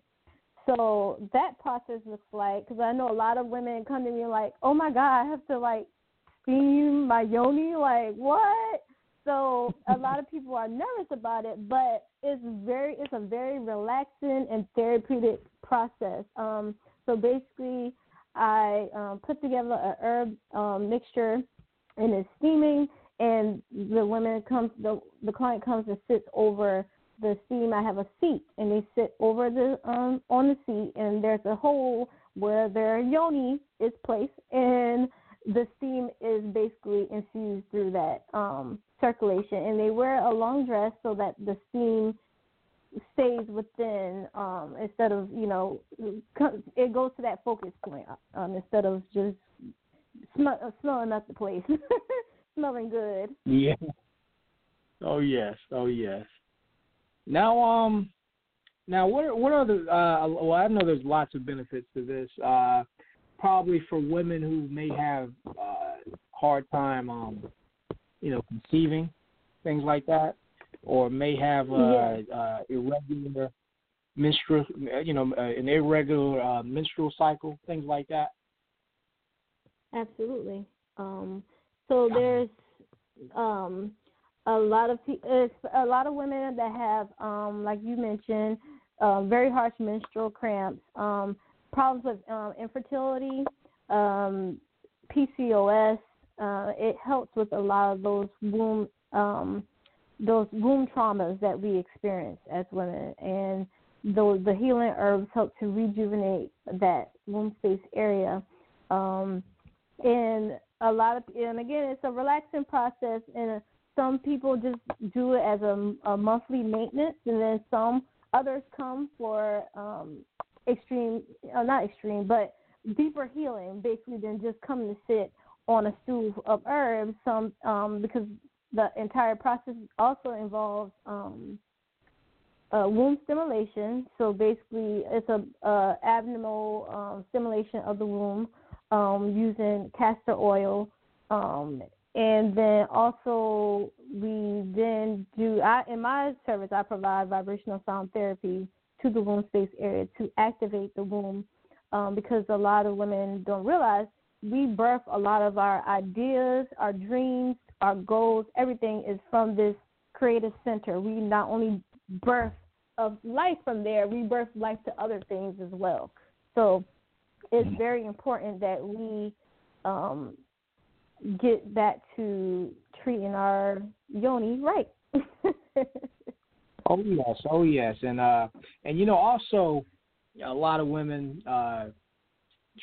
So that process looks like because I know a lot of women come to me like, "Oh my God, I have to like steam my yoni, like what?" So a lot of people are nervous about it, but it's very it's a very relaxing and therapeutic process. Um, so basically, I um, put together a herb um, mixture, and it's steaming. And the woman comes, the the client comes and sits over the steam. I have a seat, and they sit over the um on the seat, and there's a hole where their yoni is placed, and the steam is basically infused through that um circulation, and they wear a long dress so that the steam stays within um, instead of you know it goes to that focus point um, instead of just sm- uh, smelling up the place, smelling good. Yeah. Oh yes. Oh yes. Now um. Now, what are, what are the? Uh, well, I know there's lots of benefits to this. Uh, probably for women who may have uh, hard time um, you know, conceiving, things like that, or may have uh, yeah. uh, irregular menstrual, you know, uh, an irregular uh, menstrual cycle, things like that. Absolutely. Um, so there's um, a lot of it's a lot of women that have, um, like you mentioned, uh, very harsh menstrual cramps, um, problems with um, infertility, um, PCOS, uh, it helps with a lot of those womb um, those womb traumas that we experience as women, and the the healing herbs help to rejuvenate that womb space area. Um, and a lot of and again, it's a relaxing process, and some people just do it as a, a monthly maintenance, and then some others come for um, extreme, uh, not extreme, but deeper healing, basically than just coming to sit on a stew of herbs, some um, because the entire process also involves um, uh, womb stimulation. So basically, it's a uh, abdominal um, stimulation of the womb um, using castor oil, um, and then also we then do. I, in my service, I provide vibrational sound therapy to the womb space area to activate the womb, um, because a lot of women don't realize we birth a lot of our ideas, our dreams, our goals, everything is from this creative center. We not only birth of life from there, we birth life to other things as well. So it's very important that we um, get back to treating our yoni right. oh yes, oh yes, and uh, and you know also a lot of women uh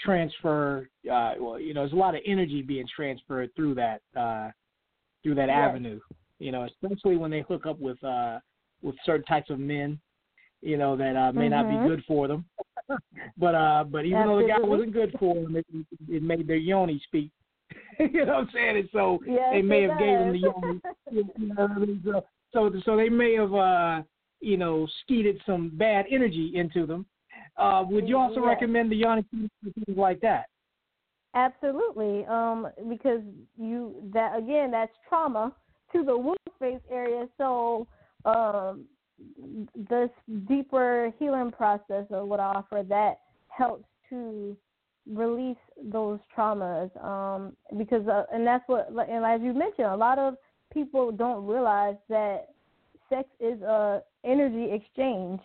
transfer. Uh, well, you know, there's a lot of energy being transferred through that uh through that avenue. You know, especially when they hook up with uh with certain types of men. You know that uh, may not Mhm. be good for them. but uh, but even though the guy wasn't good for them, it, it made their yoni speak. you know what I'm saying? And so Yes, they may have gave him the yoni. you know what I mean? So, so so they may have uh you know skeeted some bad energy into them. Uh, would you also Yes. recommend the yoni for things like that? Absolutely, um, because you that again that's trauma to the womb space area. So um, this deeper healing process of what I offer that helps to release those traumas. Um, because uh, and that's what and as you mentioned, a lot of people don't realize that sex is a energy exchange.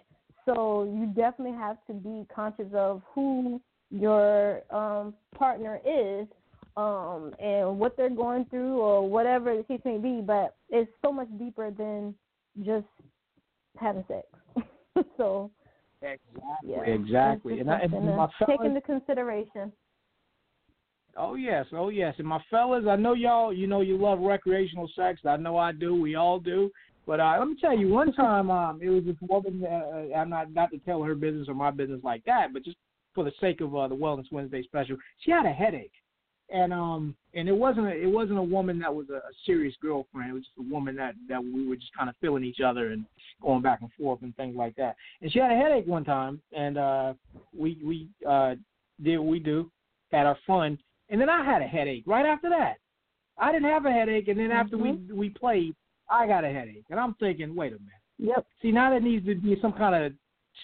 So you definitely have to be conscious of who your um, partner is um, and what they're going through or whatever the case may be. But it's so much deeper than just having sex. so Exactly. yeah, Exactly. And, I, just and my to fellas, take into consideration. oh yes, oh yes. And my fellas, I know y'all, you know, you love recreational sex. I know I do. We all do. But uh, let me tell you, one time, um, it was this woman. Uh, I'm not not to tell her business or my business like that, but just for the sake of uh, the Wellness Wednesday special, she had a headache, and um, and it wasn't a, it wasn't a woman that was a, a serious girlfriend. It was just a woman that that we were just kind of feeling each other and going back and forth and things like that. And she had a headache one time, and uh, we we uh, did what we do, had our fun, and then I had a headache right after that. I didn't have a headache, and then after we we played, I got a headache, and I'm thinking, wait a minute. Yep. See, now there needs to be some kind of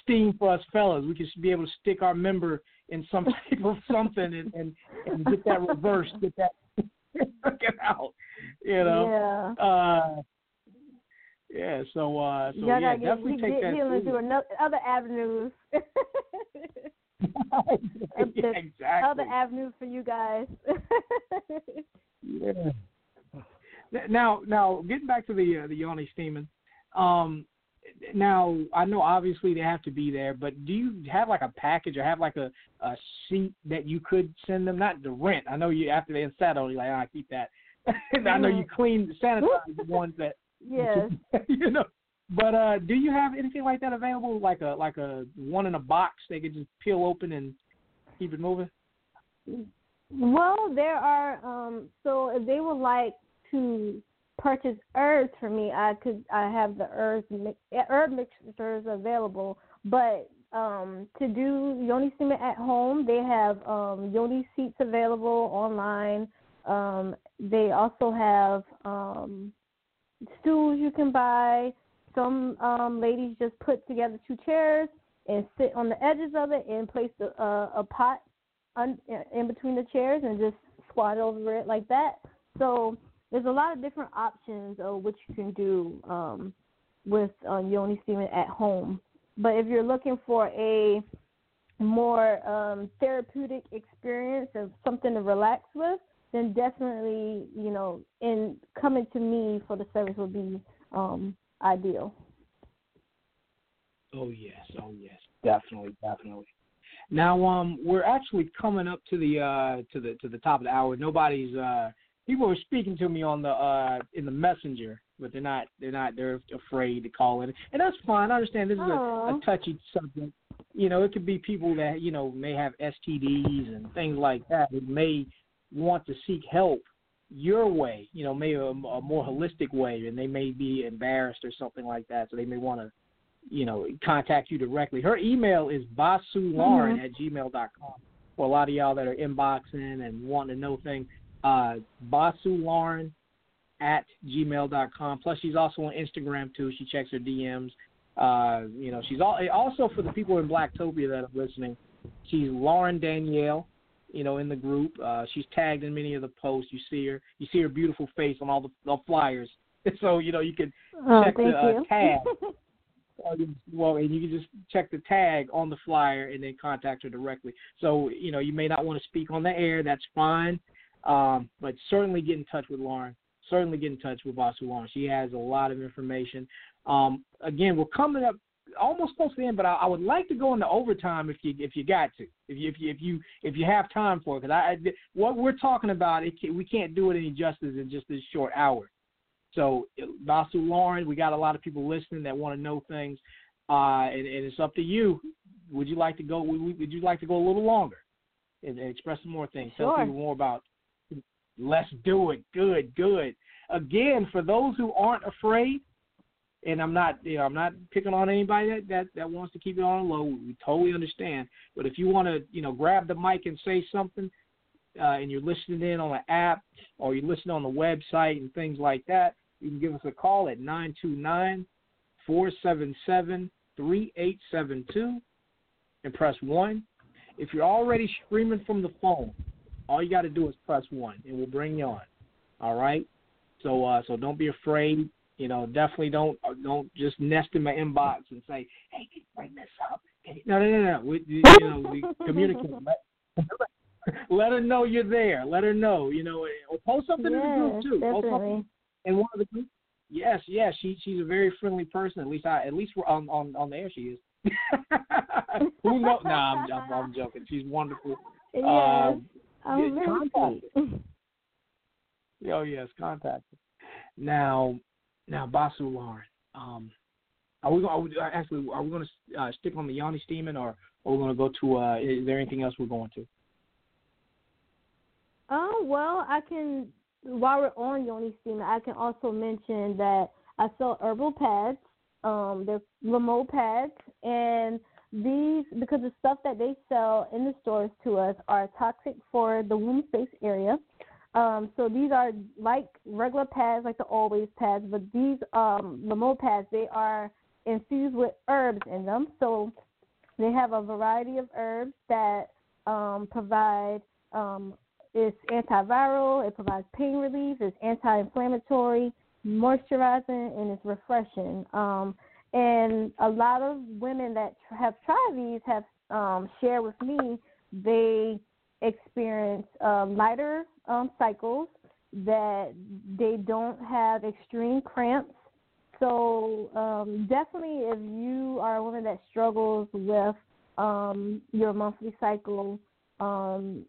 steam for us fellas. We should be able to stick our member in some type of something and and, and get that reversed, get that get out. You know. Yeah. Uh, yeah. So uh, so Y'all yeah, get, definitely take that. healing through. another, other avenues. yeah, exactly. Other avenues for you guys. Yeah. Now, now getting back to the uh, the yoni steaming. Um, now I know obviously they have to be there, but do you have like a package or have like a a seat that you could send them? Not the rent. I know you after they settle, you're like, ah, keep that. And I know you clean sanitize the ones that yes. you know. But uh, do you have anything like that available? Like a like a one in a box they could just peel open and keep it moving. Well, there are. Um, so if they would like to purchase herbs for me, I could. I have the herbs herb mixtures available. But um, to do yoni steaming at home, they have um, yoni seats available online. Um, they also have um, stools you can buy. Some um, ladies just put together two chairs and sit on the edges of it and place the, uh, a pot un- in between the chairs and just squat over it like that. So there's a lot of different options of what you can do um, with uh, yoni steaming at home. But if you're looking for a more um, therapeutic experience of something to relax with, then definitely, you know, in coming to me for the service would be um, ideal. Oh yes, oh yes, definitely, definitely. Now, um, we're actually coming up to the uh to the to the top of the hour. Nobody's uh people are speaking to me on the uh in the messenger, but they're not they're not they're afraid to call in, and that's fine. I understand this is a, a touchy subject. You know, it could be people that you know may have STDs and things like that. That may want to seek help your way. You know, maybe a, a more holistic way, and they may be embarrassed or something like that. So they may want to you know, contact you directly. Her email is basulauren Mhm. at gmail dot com. For a lot of y'all that are inboxing and wanting to know things, uh, basulauren at gmail.com. Plus, she's also on Instagram too. She checks her DMs. Uh, you know, she's all, also for the people in Blacktopia that are listening. She's Lauren Danielle. You know, in the group, uh, she's tagged in many of the posts. You see her. You see her beautiful face on all the, the flyers. So you know you can Oh, check the uh, tag. Well, and you can just check the tag on the flyer and then contact her directly. So you know you may not want to speak on the air. That's fine. Um, but certainly get in touch with Lauren. Certainly get in touch with Basu Lauren. She has a lot of information. Um, again, we're coming up almost close to the end, but I, I would like to go into overtime if you if you got to, if you if you if you, if you have time for it. Because I, I what we're talking about, it can, we can't do it any justice in just this short hour. So Basu Lauren, we got a lot of people listening that want to know things, uh, and, and it's up to you. Would you like to go? Would, would you like to go a little longer and, and express some more things? Sure. Tell people more about. Let's do it. Good, good. Again, for those who aren't afraid, and I'm not, you know, I'm not picking on anybody that that, that wants to keep it on low. We totally understand. But if you want to, you know, grab the mic and say something, uh, and you're listening in on an app or you're listening on the website and things like that, you can give us a call at nine two nine four seven seven three eight seven two and press one. If you're already streaming from the phone, all you got to do is press one, and we'll bring you on. All right. So uh, so don't be afraid. You know, definitely don't uh, don't just nest in my inbox and say, "Hey, can you bring this up?" No, no, no, no. We, you know, we communicate. Let, let her know you're there. Let her know. You know, or post something in the group Yes, too. Post something definitely. in one of the groups. Yes, yes. She she's a very friendly person. At least I at least we're on on on the air. She is. Who knows? Nah, I'm, I'm I'm joking. She's wonderful. Yes, Um, I'm yeah, contact. Oh yes, contact us. Now, now Basu Lauren. Um, are we going? to Actually, are we going to uh, stick on the yoni steaming, or are we going to go to? Uh, is there anything else we're going to? Oh well, I can. While we're on Yoni Steamer, I can also mention that I sell herbal pads. Um, they're remote pads, and these because the stuff that they sell in the stores to us are toxic for the womb space area. Um, so these are like regular pads, like the always pads, but these um, pads they are infused with herbs in them. So they have a variety of herbs that um, provide um, it's antiviral, it provides pain relief, it's anti-inflammatory, moisturizing, and it's refreshing. Um, and a lot of women that have tried these have um, shared with me they experience uh, lighter um, cycles, that they don't have extreme cramps. So um, definitely, if you are a woman that struggles with um, your monthly cycle, um,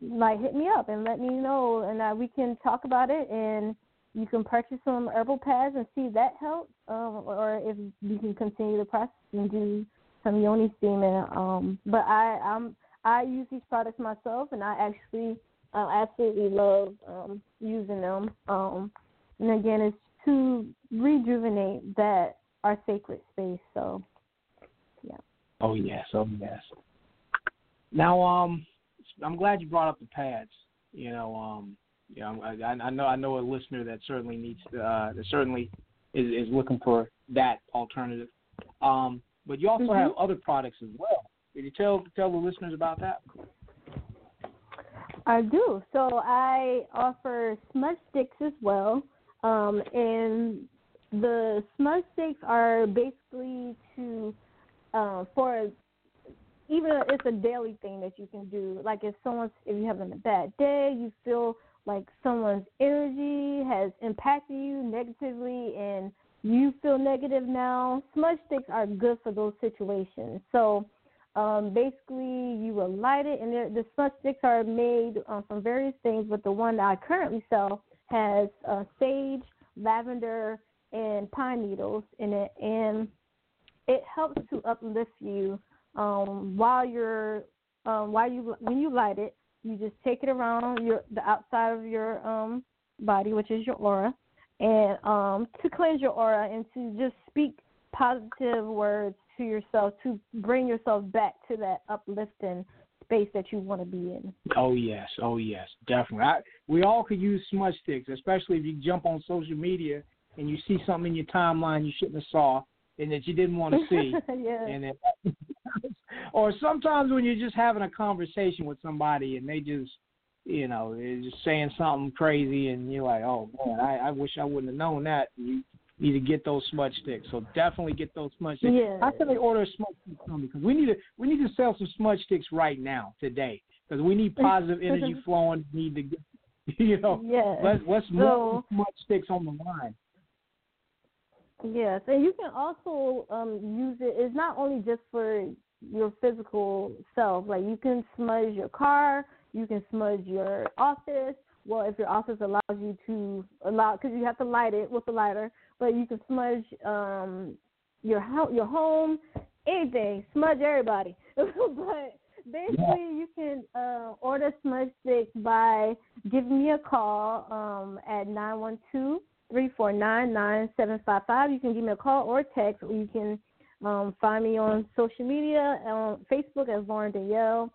like hit me up and let me know, and uh, we can talk about it. And you can purchase some herbal pads and see if that helps, um, or if you can continue the process and do some yoni steaming. Um, but I I'm I use these products myself, and I actually uh, absolutely love um, using them. Um, and again, it's to rejuvenate that our sacred space. So, yeah. Oh yes, oh yes. Now, um, I'm glad you brought up the pads. You know, um, you know, I, I know I know a listener that certainly needs uh, that certainly is, is looking for that alternative. Um, but you also Mhm. have other products as well. Can you tell tell the listeners about that? I do. So I offer smudge sticks as well. Um, and the smudge sticks are basically to uh, for even it's a daily thing that you can do. Like if someone's if you're having a bad day, you feel like someone's energy has impacted you negatively and you feel negative now, smudge sticks are good for those situations. So um, basically, you will light it, and the smudge sticks are made uh, from various things. But the one that I currently sell has uh, sage, lavender, and pine needles in it, and it helps to uplift you um, while you're um, while you when you light it. You just take it around your the outside of your um, body, which is your aura, and um, to cleanse your aura and to just speak positive words to yourself to bring yourself back to that uplifting space that you want to be in. Oh yes, oh yes, definitely. I, we all could use smudge sticks, especially if you jump on social media and you see something in your timeline you shouldn't have saw and that you didn't want to see. yeah. and it, or sometimes when you're just having a conversation with somebody and they just you know they're just saying something crazy and you're like oh man I, I wish I wouldn't have known that you need to get those smudge sticks so definitely get those smudge sticks Yeah. how can they order a smudge stick from me because we need to we need to sell some smudge sticks right now today because we need positive energy flowing we need to get you know, Yes. let's let's So- move smudge sticks on the line. Yes, and you can also um, use it. It's not only just for your physical self. Like you can smudge your car, you can smudge your office. Well, if your office allows you to allow, because you have to light it with a lighter, but you can smudge um, your ho- your home, anything. Smudge everybody. but basically, you can uh, order smudge sticks by giving me a call um, at nine one two three four nine nine seven five five. You can give me a call or text, or you can um, find me on social media on Facebook as Lauren Danielle,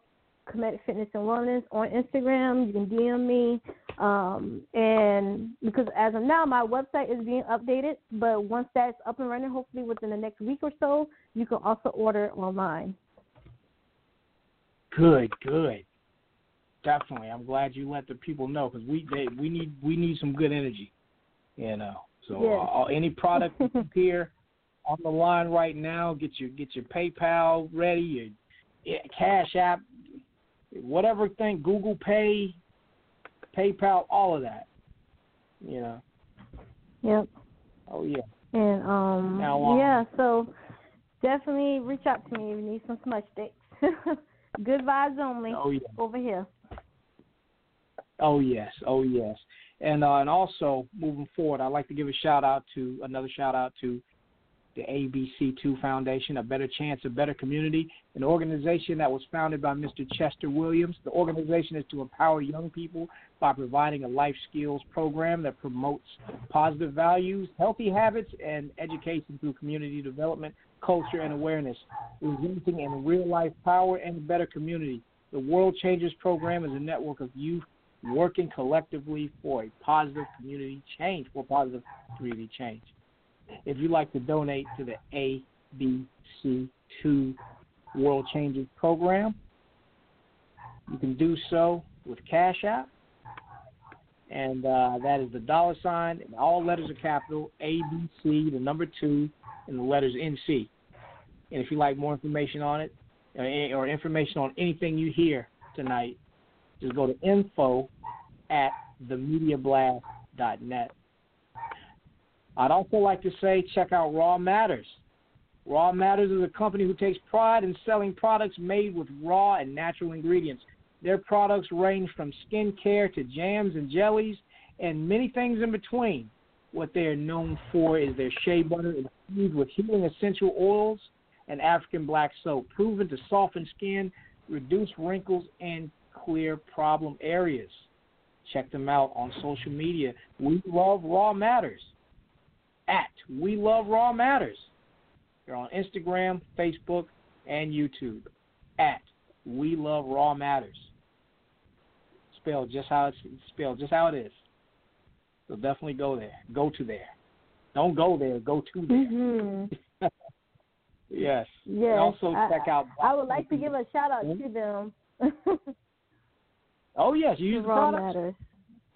Kemetic Fitness and Wellness. On Instagram, you can DM me. Um, and because as of now, my website is being updated, but once that's up and running, hopefully within the next week or so, you can also order online. Good, good. Definitely. I'm glad you let the people know because we they, we need we need some good energy. You know. So Yes. uh, any product here on the line right now, get your get your PayPal ready, your yeah, Cash App, whatever thing, Google Pay, PayPal, all of that. You know. Yep. Oh yeah. And um Now, um, yeah, so definitely reach out to me if you need some smudge sticks. Good vibes only Oh yeah. over here. Oh yes, oh yes, and uh, and also moving forward, I'd like to give a shout out to another shout out to the ABC2 Foundation, a better chance, a better community, an organization that was founded by Mr. Chester Williams. The organization is to empower young people by providing a life skills program that promotes positive values, healthy habits, and education through community development, culture, and awareness, resulting in real life power and a better community. The World Changers program is a network of youth working collectively for a positive community change, for positive community change. If you'd like to donate to the ABC2 World Changers program, you can do so with Cash App. And uh, that is the dollar sign, and all letters are capital, ABC, the number two, and the letters NC. And if you'd like more information on it, or, or information on anything you hear tonight, just go to info at themediablast.net. I'd also like to say check out Raw Matters. Raw Matters is a company who takes pride in selling products made with raw and natural ingredients. Their products range from skincare to jams and jellies and many things in between. What they are known for is their shea butter infused with healing essential oils and African black soap, proven to soften skin, reduce wrinkles, and clear problem areas. Check them out on social media. We love Raw Matters. At We Love Raw Matters. They're on Instagram, Facebook, and YouTube. At We Love Raw Matters. Spelled just how it's spelled, just how it is. So definitely go there. Go to there. Don't go there. Go to there. Mhm. Yes. Yes. And also I- check out. I would like to give a shout out to them. Oh yes, you use the Raw products. Matters.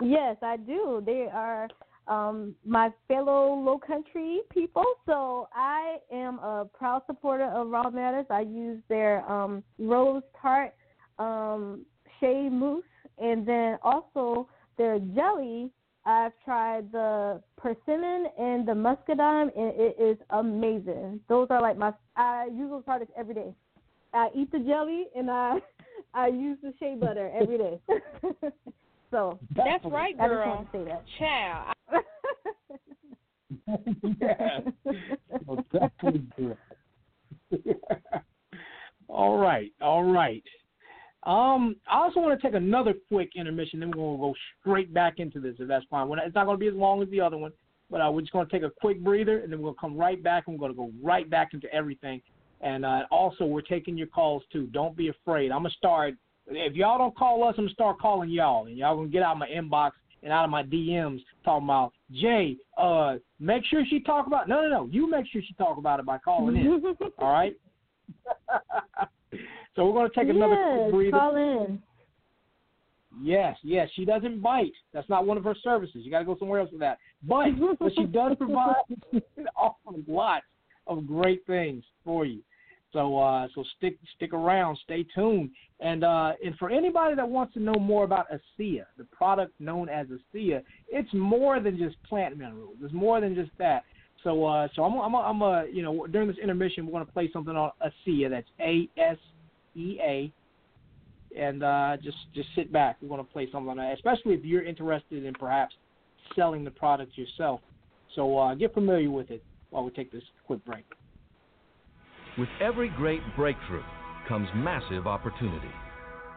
Yes, I do. They are um, my fellow Low Country people, so I am a proud supporter of Raw Matters. I use their um, Rose Tart um, Shea Mousse, and then also their jelly. I've tried the persimmon and the muscadine, and it is amazing. Those are like my. I use those products every day. I eat the jelly and I I use the shea butter every day. so That's right, I just girl. want to say that. Child. yeah. Well, definitely do it. all right, all right. Um, I also want to take another quick intermission. Then we're going to go straight back into this, if that's fine. We're not- It's not going to be as long as the other one, but uh, we're just going to take a quick breather, and then we're going to come right back, and we're going to go right back into everything. And uh, also, we're taking your calls too. Don't be afraid. I'm gonna start. If y'all don't call us, I'm gonna start calling y'all, and y'all gonna get out of my inbox and out of my DMs talking about Jay. Uh, make sure she talk about. No, no, no. You make sure she talk about it by calling in. all right. so we're gonna take another yes, quick breather. call in. Yes, yes, she doesn't bite. That's not one of her services. You got to go somewhere else for that. But but she does provide offers lots of great things for you. So uh, so stick stick around, stay tuned, and uh, and for anybody that wants to know more about ASEA, the product known as ASEA, it's more than just plant minerals. It's more than just that. So uh, so I'm I'm I'm a you know during this intermission we're going to play something on ASEA. That's A S E A, and uh, just just sit back. We're going to play something on that, especially if you're interested in perhaps selling the product yourself. So uh, get familiar with it while we take this quick break. With every great breakthrough comes massive opportunity.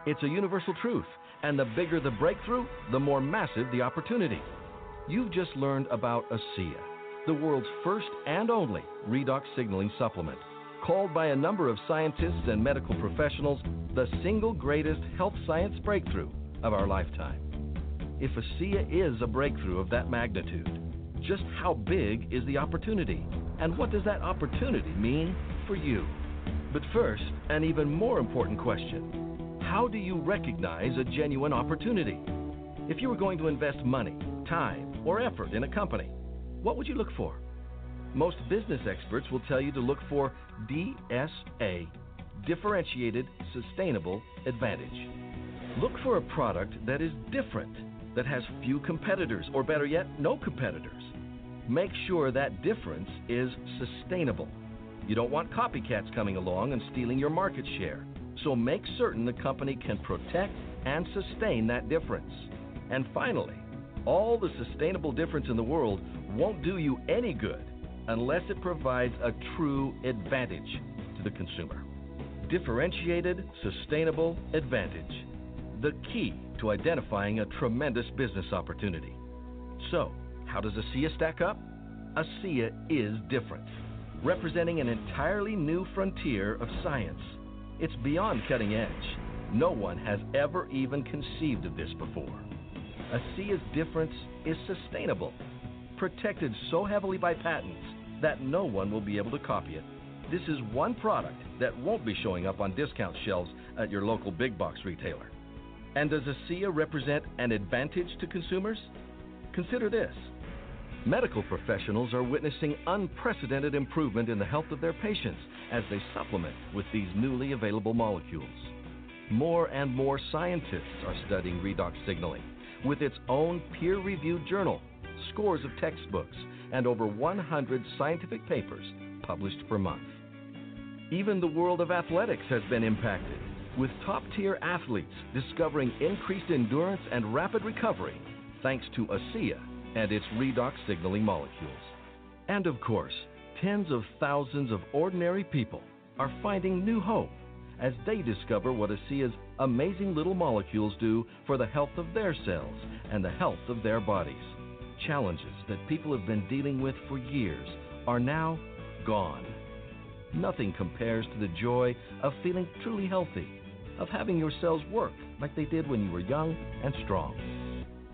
It's a universal truth, and the bigger the breakthrough, the more massive the opportunity. You've just learned about ASEA, the world's first and only redox signaling supplement, called by a number of scientists and medical professionals the single greatest health science breakthrough of our lifetime. If ASEA is a breakthrough of that magnitude, just how big is the opportunity? And what does that opportunity mean for you? But first, an even more important question How do you recognize a genuine opportunity? If you were going to invest money, time, or effort in a company, what would you look for? Most business experts will tell you to look for DSA, Differentiated Sustainable Advantage. Look for a product that is different, that has few competitors, or better yet, no competitors. Make sure that difference is sustainable. You don't want copycats coming along and stealing your market share. So make certain the company can protect and sustain that difference. And finally, all the sustainable difference in the world won't do you any good unless it provides a true advantage to the consumer. Differentiated, sustainable advantage. The key to identifying a tremendous business opportunity. So, how does ASEA stack up? ASEA is different, representing an entirely new frontier of science. It's beyond cutting edge. No one has ever even conceived of this before. ASEA's difference is sustainable, protected so heavily by patents that no one will be able to copy it. This is one product that won't be showing up on discount shelves at your local big box retailer. And does ASEA represent an advantage to consumers? Consider this. Medical professionals are witnessing unprecedented improvement in the health of their patients as they supplement with these newly available molecules. More and more scientists are studying redox signaling with its own peer reviewed journal, scores of textbooks, and over 100 scientific papers published per month. Even the world of athletics has been impacted, with top tier athletes discovering increased endurance and rapid recovery thanks to ASEA and its redox signaling molecules. And of course, tens of thousands of ordinary people are finding new hope as they discover what ASEA's amazing little molecules do for the health of their cells and the health of their bodies. Challenges that people have been dealing with for years are now gone. Nothing compares to the joy of feeling truly healthy, of having your cells work like they did when you were young and strong.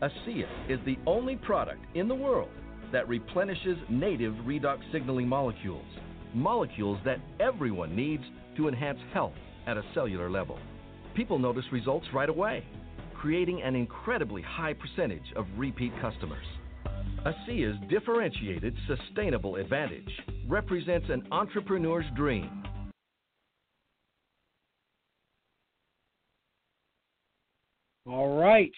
ASEA is the only product in the world that replenishes native redox signaling molecules, molecules that everyone needs to enhance health at a cellular level. People notice results right away, creating an incredibly high percentage of repeat customers. ASEA's differentiated sustainable advantage represents an entrepreneur's dream. All right.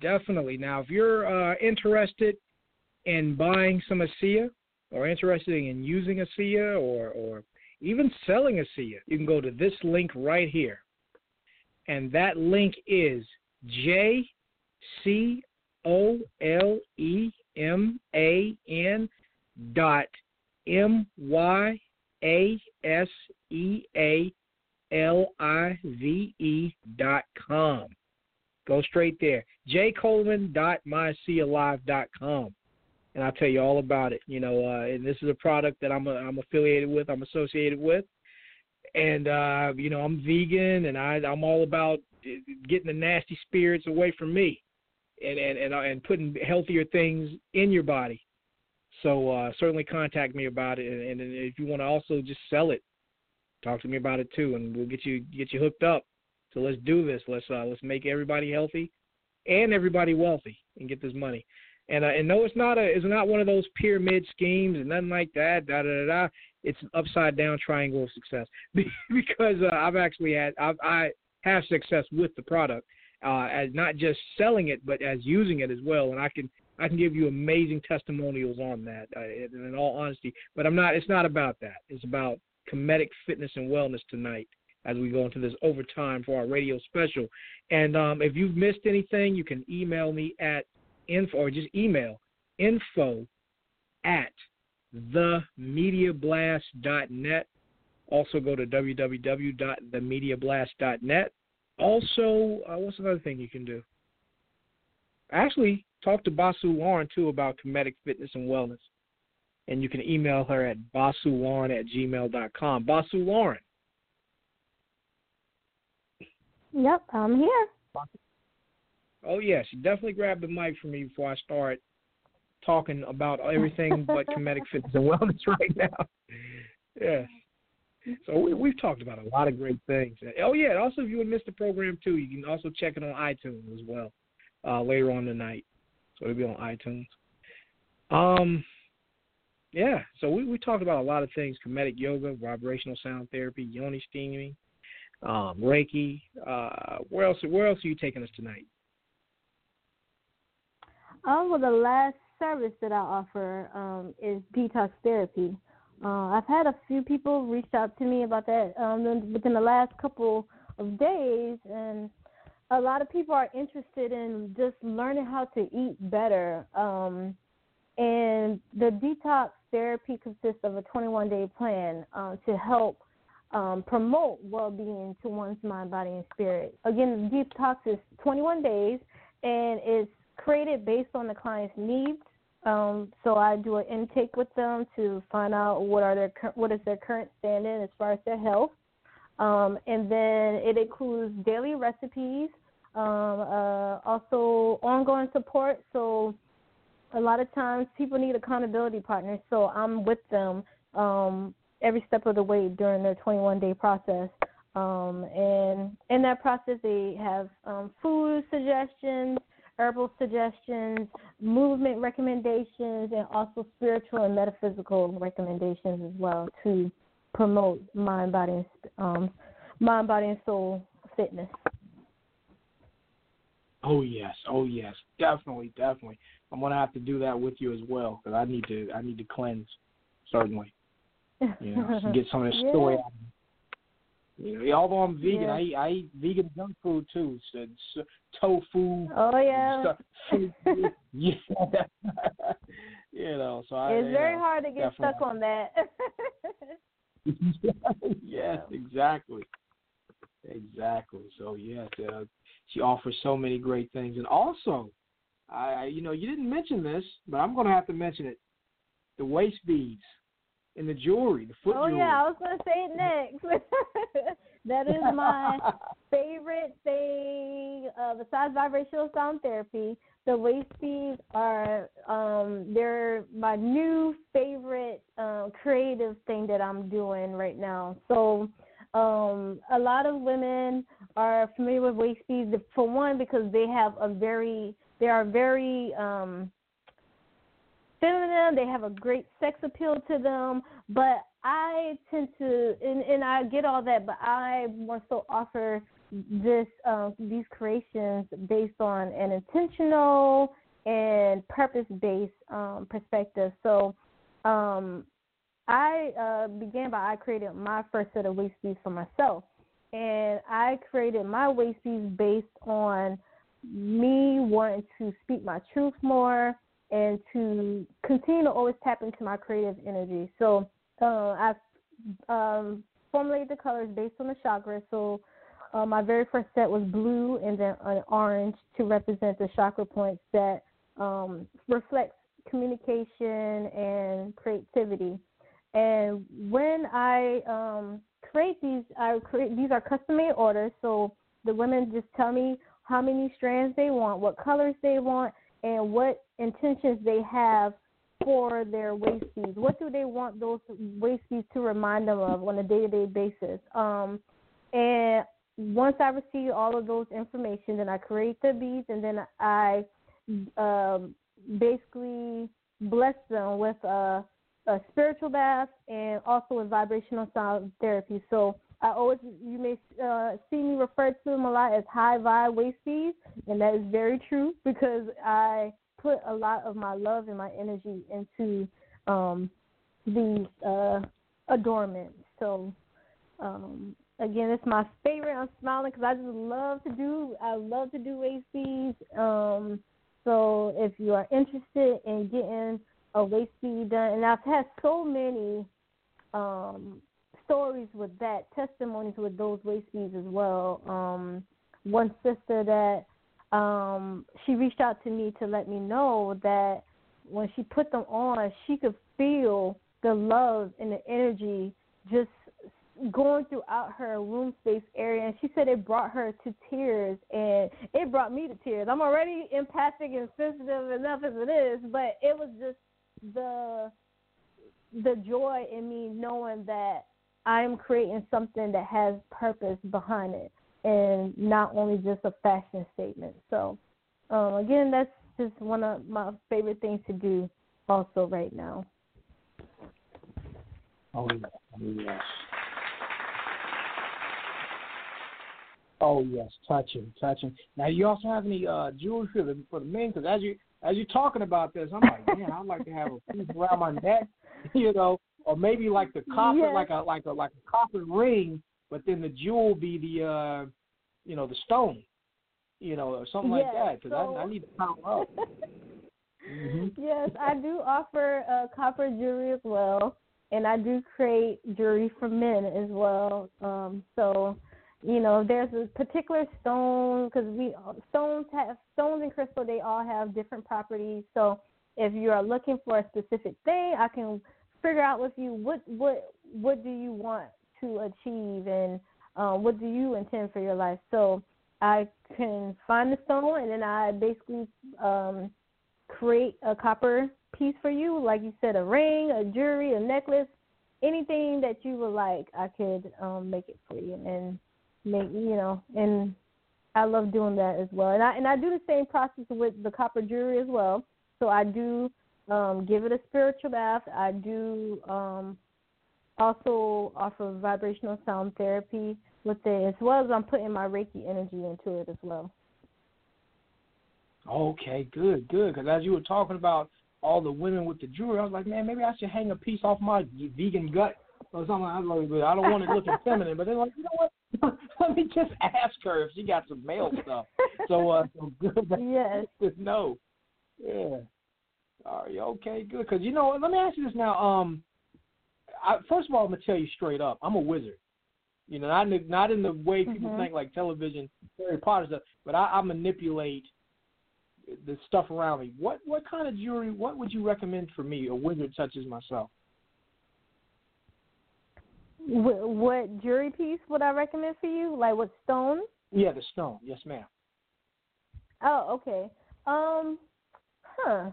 Definitely. Now, if you're uh, interested in buying some ASEA or interested in using ASEA or, or even selling ASEA, you can go to this link right here. And that link is J C O L E M A N dot M Y A S E A L I V E dot com. Go straight there. jcoleman.myasealive.com. And I'll tell you all about it. You know, uh, and this is a product that I'm a, I'm affiliated with, I'm associated with. And uh, you know, I'm vegan and I I'm all about getting the nasty spirits away from me and and and, uh, and putting healthier things in your body. So uh, certainly contact me about it, and, and if you want to also just sell it, talk to me about it too, and we'll get you get you hooked up. So let's do this. Let's uh, let's make everybody healthy and everybody wealthy and get this money. And uh, and no, it's not a it's not one of those pyramid schemes and nothing like that. Da da da da. it's an upside down triangle of success because uh, I've actually had I've, I have success with the product uh, as not just selling it but as using it as well, and I can I can give you amazing testimonials on that uh, in all honesty. But I'm not. It's not about that. It's about Kemetic fitness and wellness tonight as we go into this overtime for our radio special. And um, if you've missed anything, you can email me at info or just email info at themediablast.net. Also go to www.themediablast.net. Also, uh, what's another thing you can do? Actually, talk to Basu Lauren too about Kemetic fitness and wellness. And you can email her at basuwarren at gmail.com. Basu Lauren. Yep, I'm here. Oh yes, definitely grab the mic from me before I start talking about everything but Kemetic fitness and wellness right now. Yeah. So we, we've talked about a lot of great things. Oh yeah, also if you would miss the program too, you can also check it on iTunes as well uh, later on tonight. So it'll be on iTunes. Um, yeah. So we we talked about a lot of things: Kemetic yoga, vibrational sound therapy, yoni steaming, um, Reiki. Uh, where else? Where else are you taking us tonight? Um, well, the last service that I offer um, is detox therapy. Uh, I've had a few people reach out to me about that um, within the last couple of days, and a lot of people are interested in just learning how to eat better. Um, and the detox therapy consists of a 21 day plan uh, to help um, promote well being to one's mind, body, and spirit. Again, the detox is 21 days and it's created based on the client's needs. Um, so I do an intake with them to find out what are their what is their current standing as far as their health, um, and then it includes daily recipes, um, uh, also ongoing support. So a lot of times people need accountability partners, so I'm with them um, every step of the way during their 21 day process. Um, and in that process, they have um, food suggestions, herbal suggestions, movement recommendations, and also spiritual and metaphysical recommendations as well to promote mind, body, and um, mind, body, and soul fitness. Oh yes, oh yes, definitely, definitely. I'm gonna have to do that with you as well because I need to, I need to cleanse, certainly. You know, get some of this yeah. story out. You know, although I'm vegan, yeah. I eat, I eat vegan junk food too. So, so tofu. Oh yeah. Stuff. yeah. you know, so I. It's very know, hard to get stuck on that. yes, exactly. Exactly. So yes, uh, she offers so many great things, and also, I, you know, you didn't mention this, but I'm going to have to mention it. The waist beads and the jewelry, the foot oh, jewelry. yeah, I was going to say it next. that is my favorite thing uh, besides vibrational sound therapy. The waist beads are um, they're my new favorite uh, creative thing that I'm doing right now. So um, a lot of women are familiar with waist beads for one because they have a very they are very um, feminine. They have a great sex appeal to them, but I tend to and, and I get all that, but I more so offer this um, these creations based on an intentional and purpose based um, perspective. So um, I uh, began by I created my first set of waist beads for myself, and I created my waist beads based on me wanting to speak my truth more and to continue to always tap into my creative energy. So uh, I um, formulated the colors based on the chakras. So uh, my very first set was blue and then an orange to represent the chakra points that um, reflects communication and creativity. And when I um, create these, I create these are custom made orders. So the women just tell me how many strands they want, what colors they want, and what intentions they have for their waist beads. What do they want those waist beads to remind them of on a day to day basis? Um, and once I receive all of those information, then I create the beads, and then I um, basically bless them with a a spiritual bath and also a vibrational sound therapy. So I always you may uh, see me refer to them a lot as high vibe waist beads, and that is very true because I put a lot of my love and my energy into um, these uh, adornments. So um, again, it's my favorite. I'm smiling because I just love to do. I love to do waist beads. Um, so if you are interested in getting a waist bead done, and I've had so many um, stories with that, testimonies with those waist beads as well. Um, one sister that um, she reached out to me to let me know that when she put them on, she could feel the love and the energy just going throughout her room space area and she said it brought her to tears and it brought me to tears. I'm already empathic and sensitive enough as it is, but it was just the the joy in me knowing that I'm creating something that has purpose behind it and not only just a fashion statement. So um again that's just one of my favorite things to do also right now. Oh yes. Oh yes, touching, touching. Now, you also have any uh, jewelry for the for the men? Because as you as you're talking about this, I'm like, man, I'd like to have a piece around my neck, you know, or maybe like the copper, yes. like a like a like a copper ring, but then the jewel be the, uh, you know, the stone, you know, or something yes. like that. Because so... I, I need to count up. mm-hmm. Yes, I do offer uh, copper jewelry as well, and I do create jewelry for men as well. Um, so you know there's a particular stone because we stones have stones and crystal they all have different properties so if you are looking for a specific thing i can figure out with you what what what do you want to achieve and um, what do you intend for your life so i can find the stone and then i basically um, create a copper piece for you like you said a ring a jewelry a necklace anything that you would like i could um, make it for you and make you know, and I love doing that as well. And I and I do the same process with the copper jewelry as well. So I do um, give it a spiritual bath. I do um, also offer vibrational sound therapy with it, as well as I'm putting my Reiki energy into it as well. Okay, good, good. Because as you were talking about all the women with the jewelry, I was like, man, maybe I should hang a piece off my vegan gut or something. I was like, I don't want it looking feminine, but then like, you know what? Let me just ask her if she got some male stuff. So, uh, so good. Yes. Know. Yeah. Are you okay? Good. Because you know what? Let me ask you this now. Um, I, first of all, I'm gonna tell you straight up. I'm a wizard. You know, not in, not in the way people mm-hmm. think like television, Harry Potter stuff, but I, I manipulate the stuff around me. What what kind of jewelry? What would you recommend for me, a wizard such as myself? What, what jewelry piece would I recommend for you? Like what stone? Yeah, the stone. Yes, ma'am. Oh, okay. Um, huh.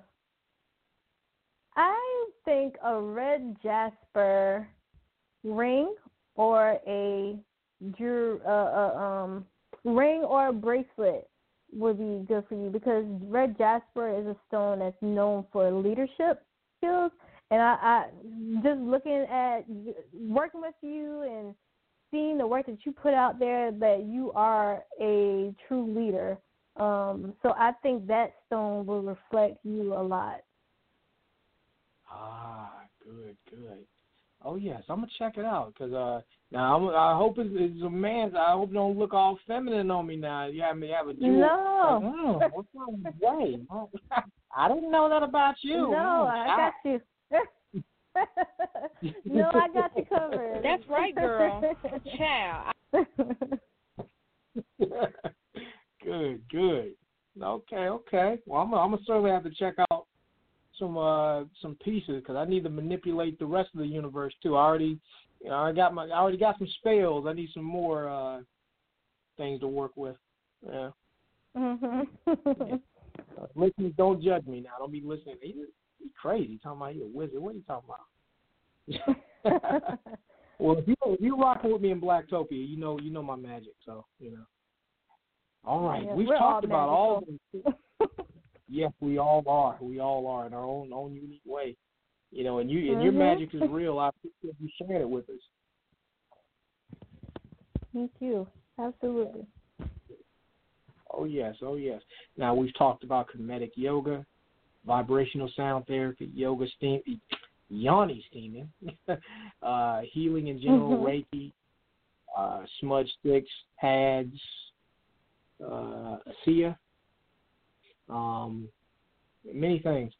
I think a red jasper ring or a uh, uh, um, ring or a bracelet would be good for you because red jasper is a stone that's known for leadership skills and I, I just looking at working with you and seeing the work that you put out there that you are a true leader. Um, so I think that stone will reflect you a lot. Ah, good, good. Oh yes, I'm gonna check it out because uh, now I'm, I hope it's, it's a man. I hope it don't look all feminine on me now. You have me have a jewel. No. Like, oh, what's wrong with Jay? I didn't know that about you. No, I got you. no, I got you covered. That's right, girl. Ciao. good, good. Okay, okay. Well, I'm, I'm gonna certainly have to check out some uh some pieces because I need to manipulate the rest of the universe too. I already, you know, I got my, I already got some spells. I need some more uh things to work with. Yeah. Mm-hmm. yeah. Uh, listeners, don't judge me now. Don't be listening. He's crazy. Talking about you a wizard. What are you talking about? well, if you if you rocking with me in Blacktopia, you know you know my magic. So you know. All right, yeah, we've talked all about all. yes, we all are. We all are in our own own unique way. You know, and you and mm-hmm. your magic is real. I appreciate you sharing it with us. Thank you. Absolutely. Oh yes, oh yes. Now we've talked about Kemetic yoga, vibrational sound therapy, yoga steam, yoni steaming, uh, healing in general, mm-hmm. Reiki, uh, smudge sticks, pads, uh, ASEA, um, many things.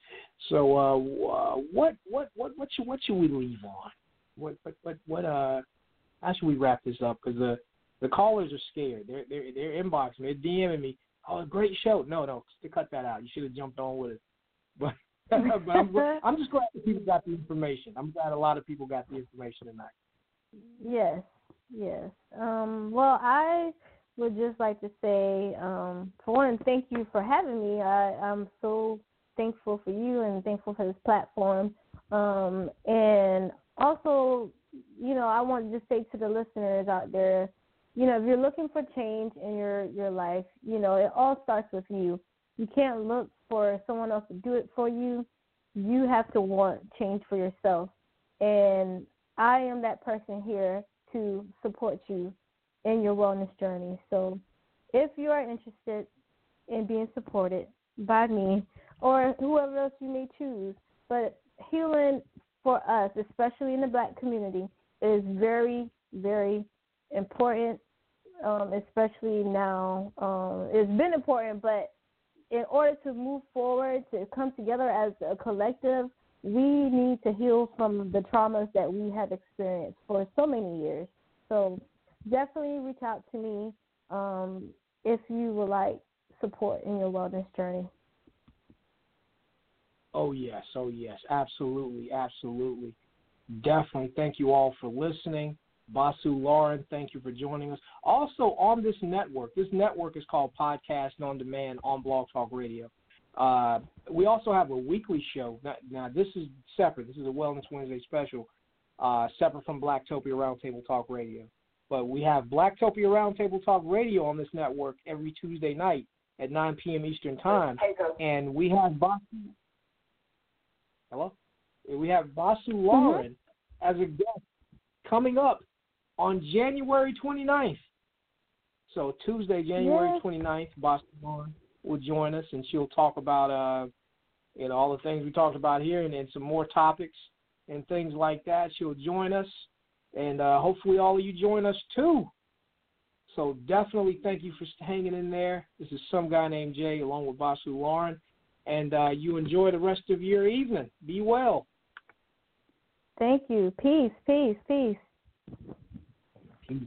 So, uh, uh, what, what, what, what should, what should we leave on? What, what, what, what, uh, how should we wrap this up? Because the, the callers are scared. They're, they're, they're inboxing, me, they're DMing me. Oh, great show. No, no, to cut that out. You should have jumped on with it. But, but I'm, I'm just glad that people got the information. I'm glad a lot of people got the information tonight. Yes, yes. Um, well, I would just like to say, um, for one, thank you for having me. I, I'm so thankful for you and thankful for this platform. Um, and also, you know, I want to just say to the listeners out there, you know, if you're looking for change in your your life, you know, it all starts with you. You can't look for someone else to do it for you. You have to want change for yourself. And I am that person here to support you in your wellness journey. So if you are interested in being supported by me or whoever else you may choose, but healing for us, especially in the black community, is very, very important, um, especially now. Um, it's been important, but in order to move forward, to come together as a collective, we need to heal from the traumas that we have experienced for so many years. So definitely reach out to me um, if you would like support in your wellness journey. Oh, yes. Oh, yes. Absolutely. Absolutely. Definitely. Thank you all for listening. Basu Lauren, thank you for joining us. Also on this network, this network is called Podcast on Demand on Blog Talk Radio. Uh, we also have a weekly show. Now, this is separate. This is a Wellness Wednesday special, uh, separate from Blacktopia Roundtable Talk Radio. But we have Blacktopia Roundtable Talk Radio on this network every Tuesday night at 9 p.m. Eastern Time. And we have Basu. Hello? We have Basu. Lauren mm-hmm. as a guest coming up on January 29th. So Tuesday, January yes. 29th, Basu Lauren will join us and she'll talk about uh you know all the things we talked about here and then some more topics and things like that. She'll join us and uh, hopefully all of you join us too. So definitely thank you for hanging in there. This is some guy named Jay along with Basu Lauren. And uh, you enjoy the rest of your evening. Be well. Thank you. Peace, peace, peace. Peace.